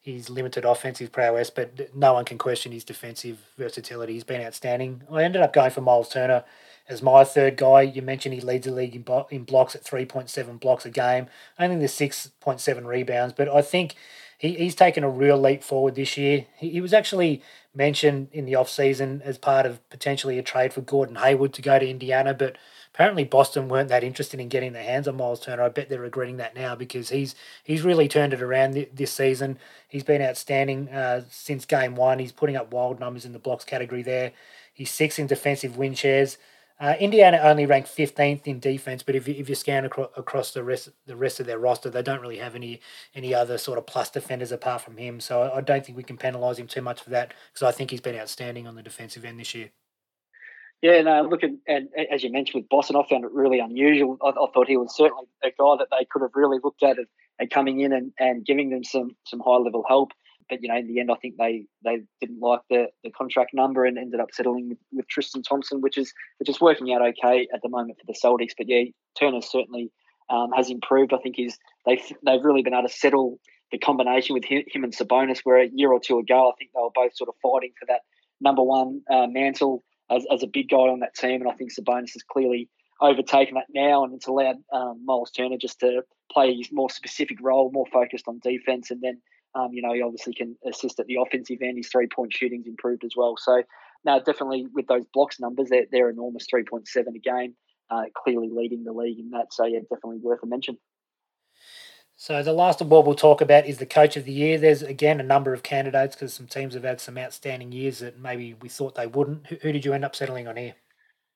his limited offensive prowess, but no one can question his defensive versatility. He's been outstanding. I ended up going for Miles Turner as my third guy. You mentioned he leads the league in, in blocks at 3.7 blocks a game, only the 6.7 rebounds, but I think he, he's taken a real leap forward this year. He, he was actually mentioned in the off-season as part of potentially a trade for Gordon Hayward to go to Indiana, but apparently Boston weren't that interested in getting their hands on Miles Turner. I bet they're regretting that now because he's he's really turned it around this season. He's been outstanding uh, since game one. He's putting up wild numbers in the blocks category there. He's six in defensive win shares. Uh, Indiana only ranked 15th in defense, but if you, if you scan across, across the rest the rest of their roster, they don't really have any any other sort of plus defenders apart from him. So I, I don't think we can penalise him too much for that because I think he's been outstanding on the defensive end this year. Yeah, no, look, at, and as you mentioned with Boston, I found it really unusual. I, I, thought he was certainly a guy that they could have really looked at and, and coming in and, and giving them some some high level help but you know, in the end, I think they they didn't like the, the contract number and ended up settling with, with Tristan Thompson, which is which is working out okay at the moment for the Celtics. But yeah, Turner certainly um, has improved. I think he's they've they've really been able to settle the combination with him, him and Sabonis. Where a year or two ago, I think they were both sort of fighting for that number one uh, mantle as, as a big guy on that team, and I think Sabonis has clearly overtaken that now, and it's allowed um, Miles Turner just to play his more specific role, more focused on defense, and then um, you know, he obviously can assist at the offensive end. His three point shooting's improved as well. So, now definitely with those blocks numbers, they're, they're enormous 3.7 a game, uh, clearly leading the league in that. So, yeah, definitely worth a mention. So, the last award we'll talk about is the Coach of the Year. There's, again, a number of candidates because some teams have had some outstanding years that maybe we thought they wouldn't. Who, who did you end up settling on here?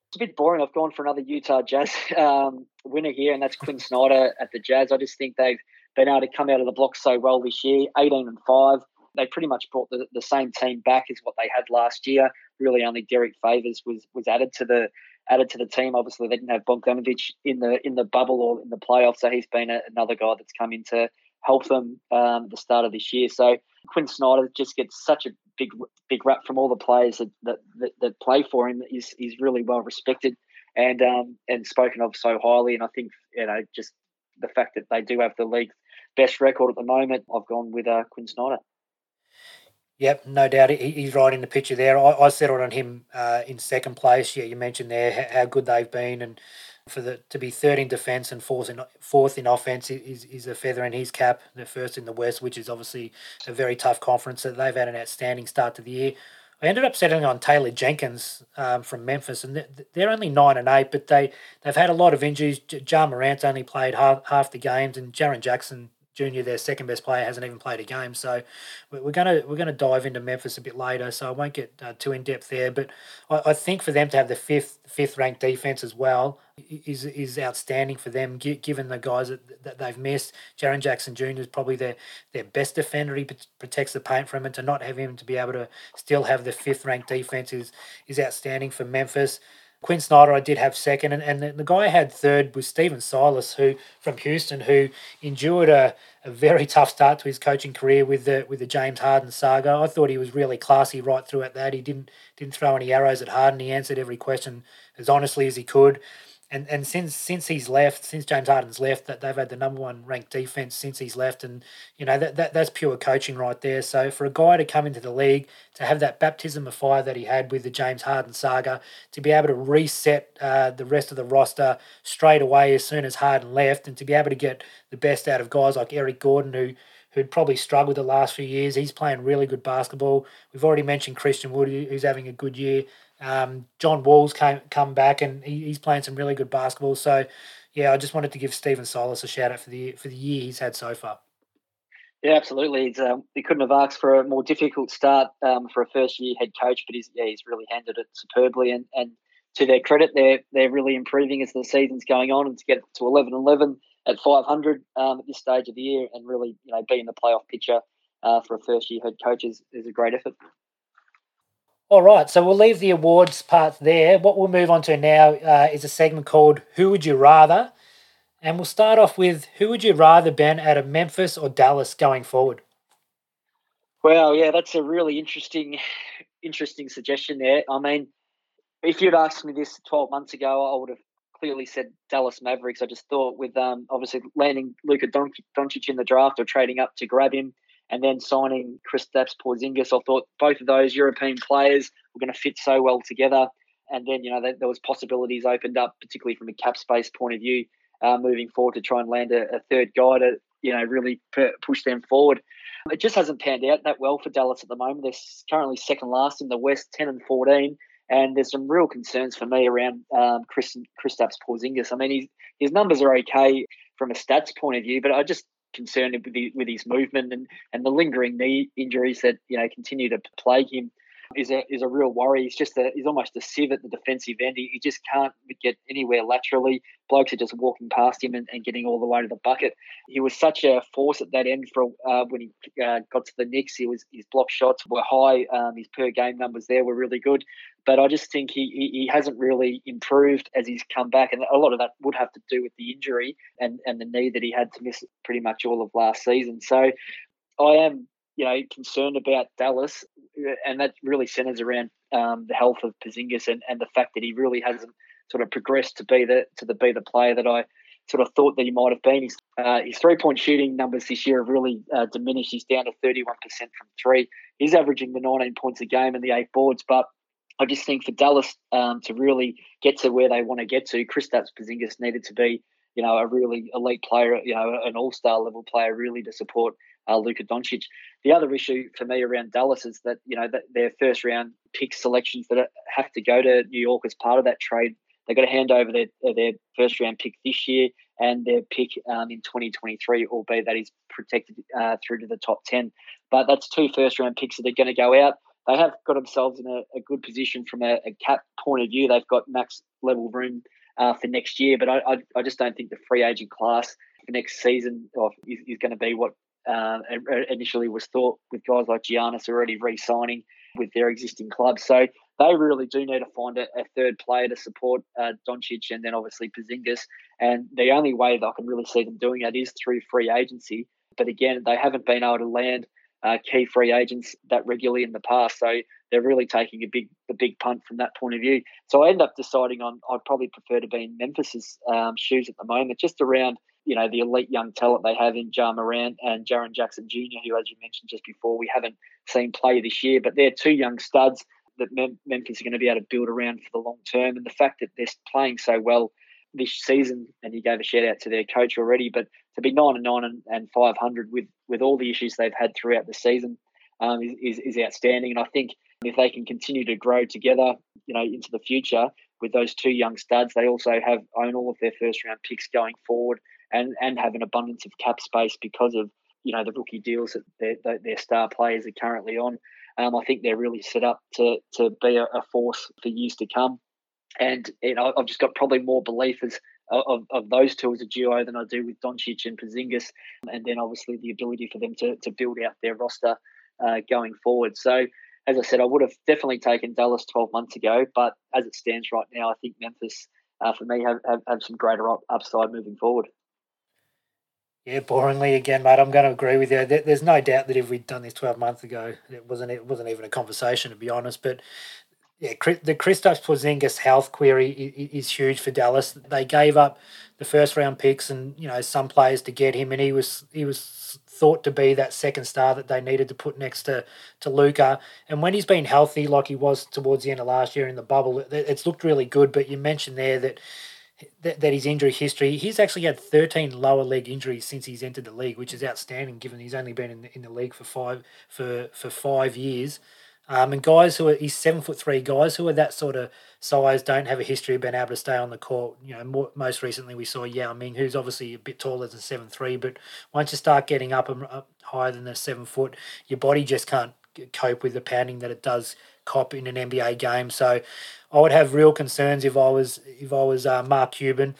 It's a bit boring. I've gone for another Utah Jazz um, winner here, and that's Quin Snyder at the Jazz. I just think they've been able to come out of the block so well this year, 18 and 5. They pretty much brought the, the same team back as what they had last year. Really, only Derrick Favors was was added to the added to the team. Obviously, they didn't have Bogdanovich in the in the bubble or in the playoffs, so he's been a, another guy that's come in to help them um, at the start of this year. So Quin Snyder just gets such a big big rap from all the players that that, that, that play for him. He's, he's really well respected and um, and spoken of so highly. And I think you know just the fact that they do have the league best record at the moment, I've gone with uh, Quin Snyder. Yep, no doubt he's right in the picture there. I, I settled on him uh, in second place. Yeah, you mentioned there how good they've been, and for the to be third in defence and fourth in fourth in offence is is a feather in his cap. They're first in the West, which is obviously a very tough conference. So they've had an outstanding start to the year. I ended up settling on Taylor Jenkins um, from Memphis, and they're only nine and eight, but they they've had a lot of injuries. Ja Morant's only played half half the games, and Jaren Jackson Junior, their second best player, hasn't even played a game. So we're gonna we're gonna dive into Memphis a bit later. So I won't get uh, too in depth there. But I, I, think for them to have the fifth fifth ranked defense as well is is outstanding for them, given the guys that, that they've missed. Jaren Jackson Jr. is probably their their best defender. He protects the paint from and to not have him to be able to still have the fifth ranked defense is is outstanding for Memphis. Quin Snyder I did have second, and, and the, the guy I had third was Stephen Silas, who from Houston, who endured a, a very tough start to his coaching career with the with the James Harden saga. I thought he was really classy right throughout that. He didn't didn't throw any arrows at Harden. He answered every question as honestly as he could and and since since he's left, since James Harden's left, that they've had the number one ranked defense since he's left, and you know that, that that's pure coaching right there. So for a guy to come into the league to have that baptism of fire that he had with the James Harden saga, to be able to reset uh, the rest of the roster straight away as soon as Harden left, and to be able to get the best out of guys like Eric Gordon who who'd probably struggled the last few years. He's playing really good basketball. We've already mentioned Christian Wood, who's having a good year. Um, John Wall's came come back and he, he's playing some really good basketball. So, yeah, I just wanted to give Stephen Silas a shout out for the for the year he's had so far. Yeah, absolutely. Um, he couldn't have asked for a more difficult start um, for a first year head coach, but he's yeah he's really handled it superbly. And, and to their credit, they're they're really improving as the season's going on, and to get to 11-11 at 500 um, at this stage of the year, and really you know be in the playoff picture uh, for a first year head coach is, is a great effort. All right, so we'll leave the awards part there. What we'll move on to now uh, is a segment called Who Would You Rather? And we'll start off with Who would you rather, Ben, out of Memphis or Dallas going forward? Well, yeah, that's a really interesting, interesting suggestion there. I mean, if you'd asked me this 12 months ago, I would have clearly said Dallas Mavericks. I just thought with um, obviously landing Luka Doncic in the draft or trading up to grab him, and then signing Kristaps Porzingis. I thought both of those European players were going to fit so well together. And then, you know, there, there was possibilities opened up, particularly from a cap space point of view, uh, moving forward to try and land a, a third guy to, you know, really push them forward. It just hasn't panned out that well for Dallas at the moment. They're currently second last in the West, 10 and 14. And there's some real concerns for me around um, Chris Kristaps Porzingis. I mean, his numbers are okay from a stats point of view, but I just concerned with, with his movement and, and the lingering knee injuries that you know continue to plague him is a is a real worry. He's just a he's almost a sieve at the defensive end. He, he just can't get anywhere laterally. Blokes are just walking past him and, and getting all the way to the bucket. He was such a force at that end for uh, when he uh, got to the Knicks. He was his block shots were high. Um, his per game numbers there were really good. But I just think he, he, he hasn't really improved as he's come back, and a lot of that would have to do with the injury and, and the knee that he had to miss pretty much all of last season. So I am you know, concerned about Dallas, uh, and that really centers around um, the health of Porzingis and, and the fact that he really hasn't sort of progressed to be the to the be the player that I sort of thought that he might have been. His, uh, his three point shooting numbers this year have really uh, diminished. He's down to thirty one percent from three. He's averaging the nineteen points a game and the eight boards, but I just think for Dallas um, to really get to where they want to get to, Kristaps Porzingis needed to be, you know, a really elite player, you know, an all star level player, really to support uh, Luka Doncic. The other issue for me around Dallas is that you know that their first round pick selections that have to go to New York as part of that trade. They've got to hand over their their first round pick this year and their pick um, in 2023, albeit that is protected uh, through to the top 10. But that's two first round picks that are going to go out. They have got themselves in a, a good position from a, a, cap point of view. They've got max level room uh, for next year, but I, I, I, just don't think the free agent class for next season is, is going to be what uh, initially was thought with guys like Giannis already re-signing with their existing club. So they really do need to find a, a third player to support uh, Doncic and then obviously Porzingis. And the only way that I can really see them doing that is through free agency. But again, they haven't been able to land uh, key free agents that regularly in the past. So they're really taking a big a big punt from that point of view. So I end up deciding on I'd probably prefer to be in Memphis's um, shoes at the moment, just around you know the elite young talent they have in Ja Morant and Jaren Jackson Jr., who, as you mentioned just before, we haven't seen play this year, but they're two young studs that Mem- Memphis are going to be able to build around for the long term. And the fact that they're playing so well this season, and you gave a shout out to their coach already, but to be nine and nine and, five hundred with with all the issues they've had throughout the season um, is, is, is outstanding. And I think If they can continue to grow together, you know, into the future with those two young studs, they also have own all of their first round picks going forward and and have an abundance of cap space because of you know the rookie deals that their, their star players are currently on. Um, I think they're really set up to to be a, a force for years to come. And you know, I've just got probably more belief as of, of those two as a duo than I do with Doncic and Porzingis, and then obviously the ability for them to to build out their roster uh, going forward. So. As I said, I would have definitely taken Dallas 12 months ago, but as it stands right now, I think Memphis, uh, for me, have, have, have some greater upside moving forward. Yeah, boringly again, mate. I'm going to agree with you. There's no doubt that if we'd done this 12 months ago, it wasn't it wasn't even a conversation to be honest. But yeah, the Kristaps Porzingis health query is huge for Dallas. They gave up the first round picks and you know some players to get him, and he was he was thought to be that second star that they needed to put next to to Luka. And when he's been healthy, like he was towards the end of last year in the bubble, it's looked really good. But you mentioned there that that, that his injury history, he's actually had 13 lower leg injuries since he's entered the league, which is outstanding given he's only been in the, in the league for five for for five years. Um, and guys who are he's seven foot three guys who are that sort of size don't have a history of being able to stay on the court. You know, more, most recently we saw Yao Ming, who's obviously a bit taller than seven three, but once you start getting up and up higher than the seven foot, your body just can't cope with the pounding that it does cop in an NBA game. So I would have real concerns if I was if I was uh, Mark Cuban.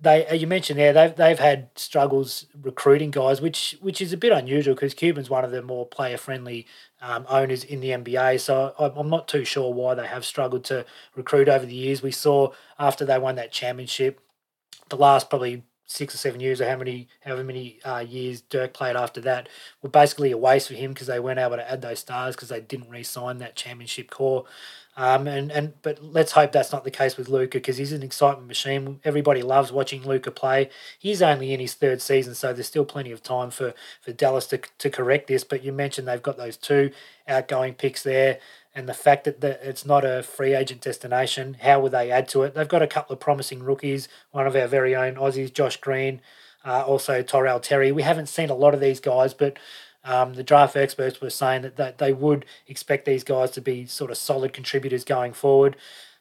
They uh, you mentioned there they've they've had struggles recruiting guys, which which is a bit unusual because Cuban's one of the more player friendly um, owners in the NBA. So I'm not too sure why they have struggled to recruit over the years. We saw after they won that championship, the last probably six or seven years or how many however many uh, years Dirk played after that were basically a waste for him because they weren't able to add those stars because they didn't re-sign that championship core. Um, and, and but let's hope that's not the case with Luka because he's an excitement machine. Everybody loves watching Luka play. He's only in his third season, so there's still plenty of time for, for Dallas to, to correct this. But you mentioned they've got those two outgoing picks there, and the fact that the, it's not a free agent destination. How will they add to it? They've got a couple of promising rookies. One of our very own Aussies, Josh Green, uh, also Tyrell Terry. We haven't seen a lot of these guys, but um, the draft experts were saying that, that they would expect these guys to be sort of solid contributors going forward.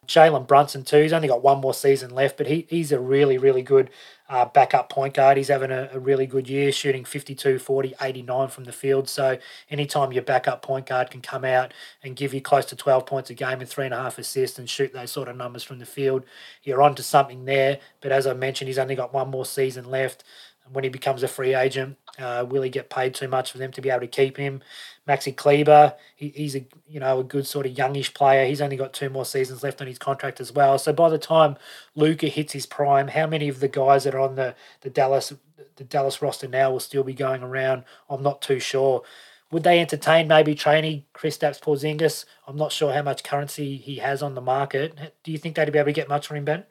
Jalen Brunson too. He's only got one more season left, but he, he's a really, really good uh, backup point guard. He's having a, a, really good year, shooting 52, 40, 89 from the field. So anytime your backup point guard can come out and give you close to 12 points a game and three and a half assists and shoot those sort of numbers from the field, you're onto something there. But as I mentioned, he's only got one more season left when he becomes a free agent. Uh, will he get paid too much for them to be able to keep him? Maxi Kleber, he, he's a you know a good sort of youngish player. He's only got two more seasons left on his contract as well. So by the time Luka hits his prime, how many of the guys that are on the, the Dallas the Dallas roster now will still be going around? I'm not too sure. Would they entertain maybe training Kristaps Porzingis? I'm not sure how much currency he has on the market. Do you think they'd be able to get much for him, Ben?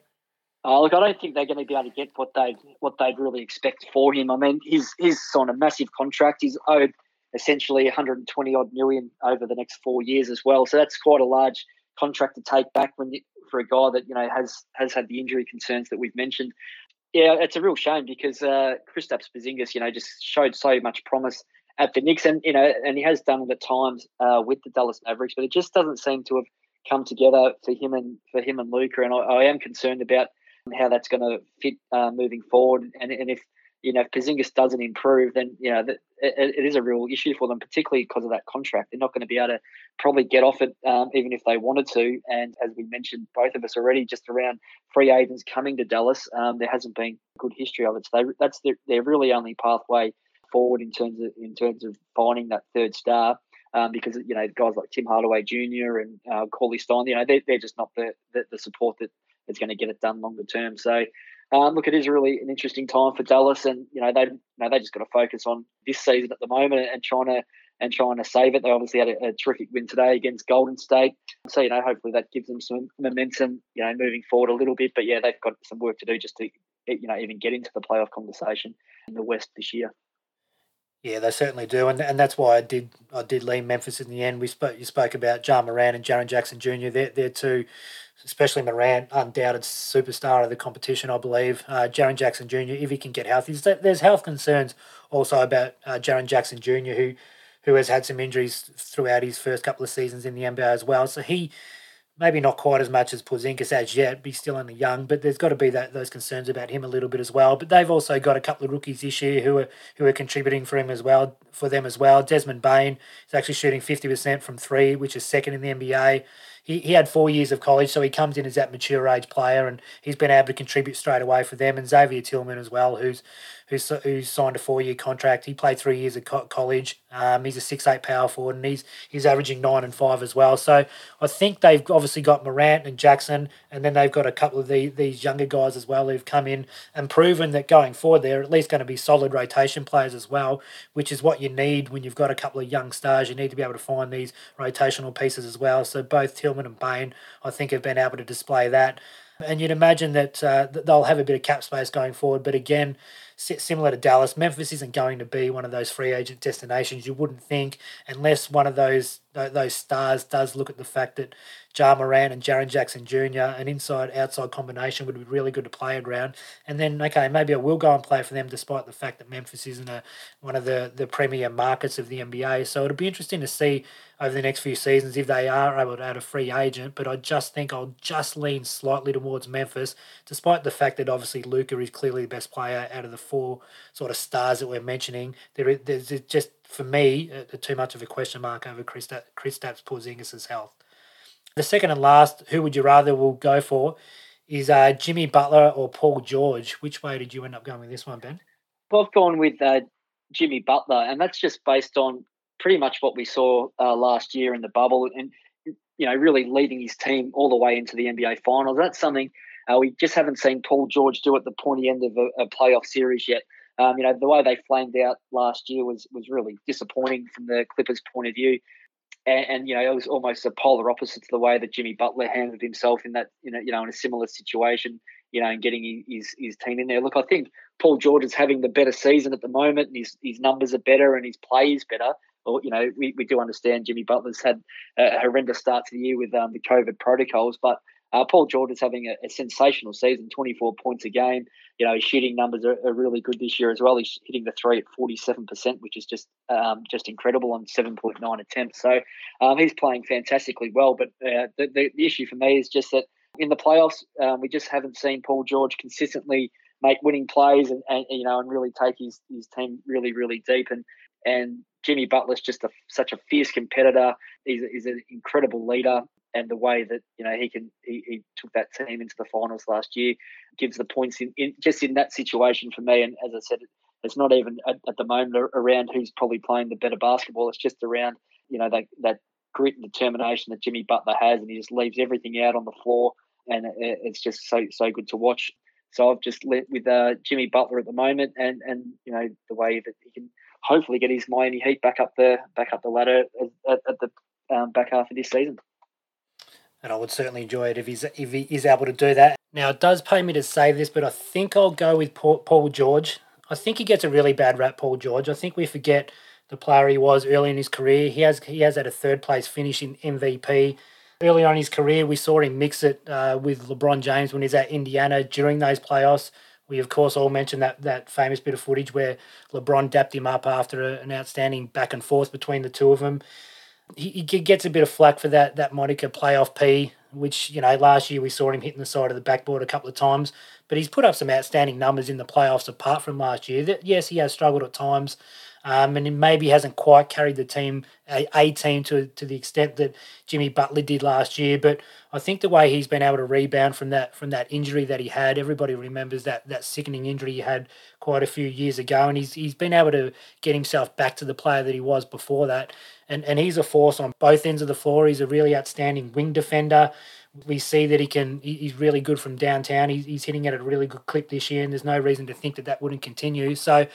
Oh, look, I don't think they're going to be able to get what they what they'd really expect for him. I mean, he's he's on a massive contract. He's owed essentially 120 odd million over the next four years as well. So that's quite a large contract to take back when you, for a guy that you know has has had the injury concerns that we've mentioned. Yeah, it's a real shame because uh, Kristaps Porzingis, you know, just showed so much promise at the Knicks, and you know, and he has done it at times uh, with the Dallas Mavericks, but it just doesn't seem to have come together for him and for him and Luka. And I, I am concerned about how that's going to fit uh, moving forward. And, and if you know if Porzingis doesn't improve, then you know it, it is a real issue for them, particularly because of that contract. They're not going to be able to probably get off it, um, even if they wanted to. And as we mentioned, both of us already, just around free agents coming to Dallas, um, there hasn't been good history of it. So they, that's their, their really only pathway forward in terms of in terms of finding that third star. Um, because you know guys like Tim Hardaway Jr. and uh, Cauley Stein, you know they're, they're just not the, the, the support that is going to get it done longer term. So, um, look, it is really an interesting time for Dallas, and you know they you know they just got to focus on this season at the moment and trying to and trying to save it. They obviously had a, a, terrific win today against Golden State, so you know hopefully that gives them some momentum, you know, moving forward a little bit. But yeah, they've got some work to do just to you know even get into the playoff conversation in the West this year. Yeah, they certainly do, and and that's why I did I did lean Memphis in the end. We spoke you spoke about Ja Morant and Jaren Jackson Jr. They're, they're two especially Morant, undoubted superstar of the competition, I believe. Uh, Jaren Jackson Jr., if he can get healthy. There's health concerns also about uh, Jaren Jackson Jr., who who has had some injuries throughout his first couple of seasons in the NBA as well. So he maybe not quite as much as Porzingis as yet, he's still only young. But there's got to be that those concerns about him a little bit as well. But they've also got a couple of rookies this year who are who are contributing for him as well for them as well. Desmond Bane is actually shooting fifty percent from three, which is second in the NBA he, he had four years of college, so he comes in as that mature age player, and he's been able to contribute straight away for them. And Xavier Tillman as well, who's who's, who's signed a four year contract. He played three years at college. Um, he's a six eight power forward, and he's he's averaging nine and five as well. So I think they've obviously got Morant and Jackson, and then they've got a couple of the, these younger guys as well who've come in and proven that going forward they're at least going to be solid rotation players as well, which is what you need when you've got a couple of young stars. You need to be able to find these rotational pieces as well. So both Tillman and Bane, I think, have been able to display that. And you'd imagine that, uh, that they'll have a bit of cap space going forward. But again, similar to Dallas, Memphis isn't going to be one of those free agent destinations. You wouldn't think, unless one of those those stars does look at the fact that Ja Morant and Jaren Jackson Jr. an inside outside combination would be really good to play around. And then okay, maybe I will go and play for them, despite the fact that Memphis isn't a, one of the the premier markets of the NBA. So it'll be interesting to see over the next few seasons if they are able to add a free agent. But I just think I'll just lean slightly towards Memphis, despite the fact that obviously Luka is clearly the best player out of the four sort of stars that we're mentioning. There, there's just for me too much of a question mark over Chris Kristaps Porzingis' health. The second and last, who would you rather will go for, is uh, Jimmy Butler or Paul George. Which way did you end up going with this one, Ben? Well, I've gone with uh, Jimmy Butler, and that's just based on pretty much what we saw uh, last year in the bubble, and you know, really leading his team all the way into the NBA Finals. That's something uh, we just haven't seen Paul George do at the pointy end of a, a playoff series yet. Um, you know, the way they flamed out last year was was really disappointing from the Clippers' point of view. And, and, you know, it was almost a polar opposite to the way that Jimmy Butler handled himself in that, you know, you know, in a similar situation, you know, and getting his his team in there. Look, I think Paul George is having the better season at the moment, and his his numbers are better and his play is better. Or you know, we, we do understand Jimmy Butler's had a horrendous start to the year with um, the COVID protocols, but uh, Paul George is having a, a, sensational season, 24 points a game. You know, his shooting numbers are, are, really good this year as well. He's hitting the three at 47%, which is just um, just incredible on 7.9 attempts. So um, he's playing fantastically well. But uh, the, the, issue for me is just that in the playoffs, um, we just haven't seen Paul George consistently make winning plays and, and you know and really take his, his team really really deep and and Jimmy Butler's just a, such a fierce competitor. He's, he's an incredible leader and the way that you know he can he, he, took that team into the finals last year gives the points in, in just in that situation for me. And as I said, it's not even at, at, the moment around who's probably playing the better basketball. It's just around you know that that grit and determination that Jimmy Butler has, and he just leaves everything out on the floor, and it, it's just so so good to watch. So I've just let with uh, Jimmy Butler at the moment, and and you know the way that he can hopefully get his Miami Heat back up the back up the ladder at, at the um, back half of this season and I would certainly enjoy it if he's if he is able to do that. Now it does pay me to say this, but I think I'll go with Paul George. I think he gets a really bad rap, Paul George. I think we forget the player he was early in his career. He has he has had a third place finish in MVP. Early on in his career, we saw him mix it uh, with LeBron James when he's at Indiana during those playoffs. We of course all mentioned that that famous bit of footage where LeBron dapped him up after a, an outstanding back and forth between the two of them he, he gets a bit of flack for that that moniker playoff P, which you know last year we saw him hitting the side of the backboard a couple of times, but he's put up some outstanding numbers in the playoffs apart from last year. That yes, he has struggled at times, um, and he maybe hasn't quite carried the team a, a team to to the extent that Jimmy Butler did last year. But I think the way he's been able to rebound from that from that injury that he had, everybody remembers that that sickening injury he had quite a few years ago, and he's he's been able to get himself back to the player that he was before that. And and he's a force on both ends of the floor. He's a really outstanding wing defender. We see that he can. He's really good from downtown. He's, he's hitting at a really good clip this year, and there's no reason to think that that wouldn't continue. So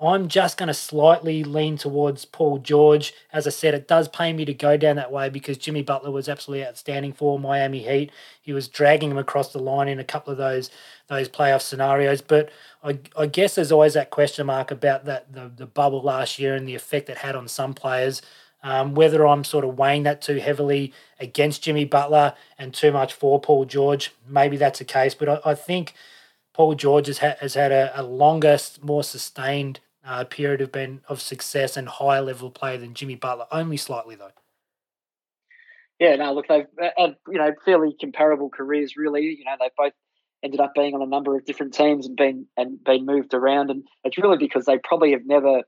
I'm just going to slightly lean towards Paul George. As I said, it does pay me to go down that way because Jimmy Butler was absolutely outstanding for Miami Heat. He was dragging them across the line in a couple of those those playoff scenarios. But I, I guess there's always that question mark about that the, the bubble last year and the effect it had on some players. Um, whether I'm sort of weighing that too heavily against Jimmy Butler and too much for Paul George, maybe that's the case. But I, I think Paul George has, ha- has had a, a longer, more sustained uh, period of been of success and higher level play than Jimmy Butler, only slightly though. Yeah, no, look, they've had you know fairly comparable careers. Really, you know, they've both ended up being on a number of different teams and been and been moved around, and it's really because they probably have never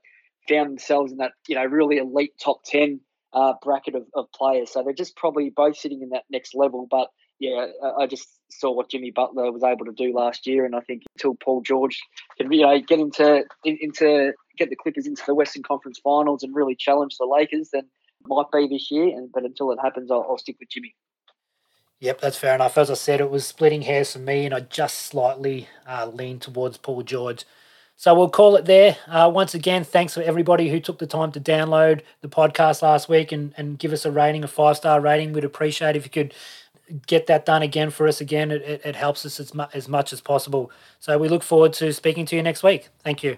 found themselves in that you know really elite top ten uh, bracket of, of players. So they're just probably both sitting in that next level. But yeah, I just saw what Jimmy Butler was able to do last year, and I think until Paul George can you know get into into get the Clippers into the Western Conference Finals and really challenge the Lakers, then might be this year. And but until it happens, I'll, I'll stick with Jimmy. Yep, that's fair enough. As I said, it was splitting hairs for me, and I just slightly uh, leaned towards Paul George. So we'll call it there. Uh, once again, thanks for everybody who took the time to download the podcast last week and, and give us a rating, a five star rating. We'd appreciate if you could get that done again for us again. It, it, it helps us as, mu- as much as possible. So we look forward to speaking to you next week. Thank you.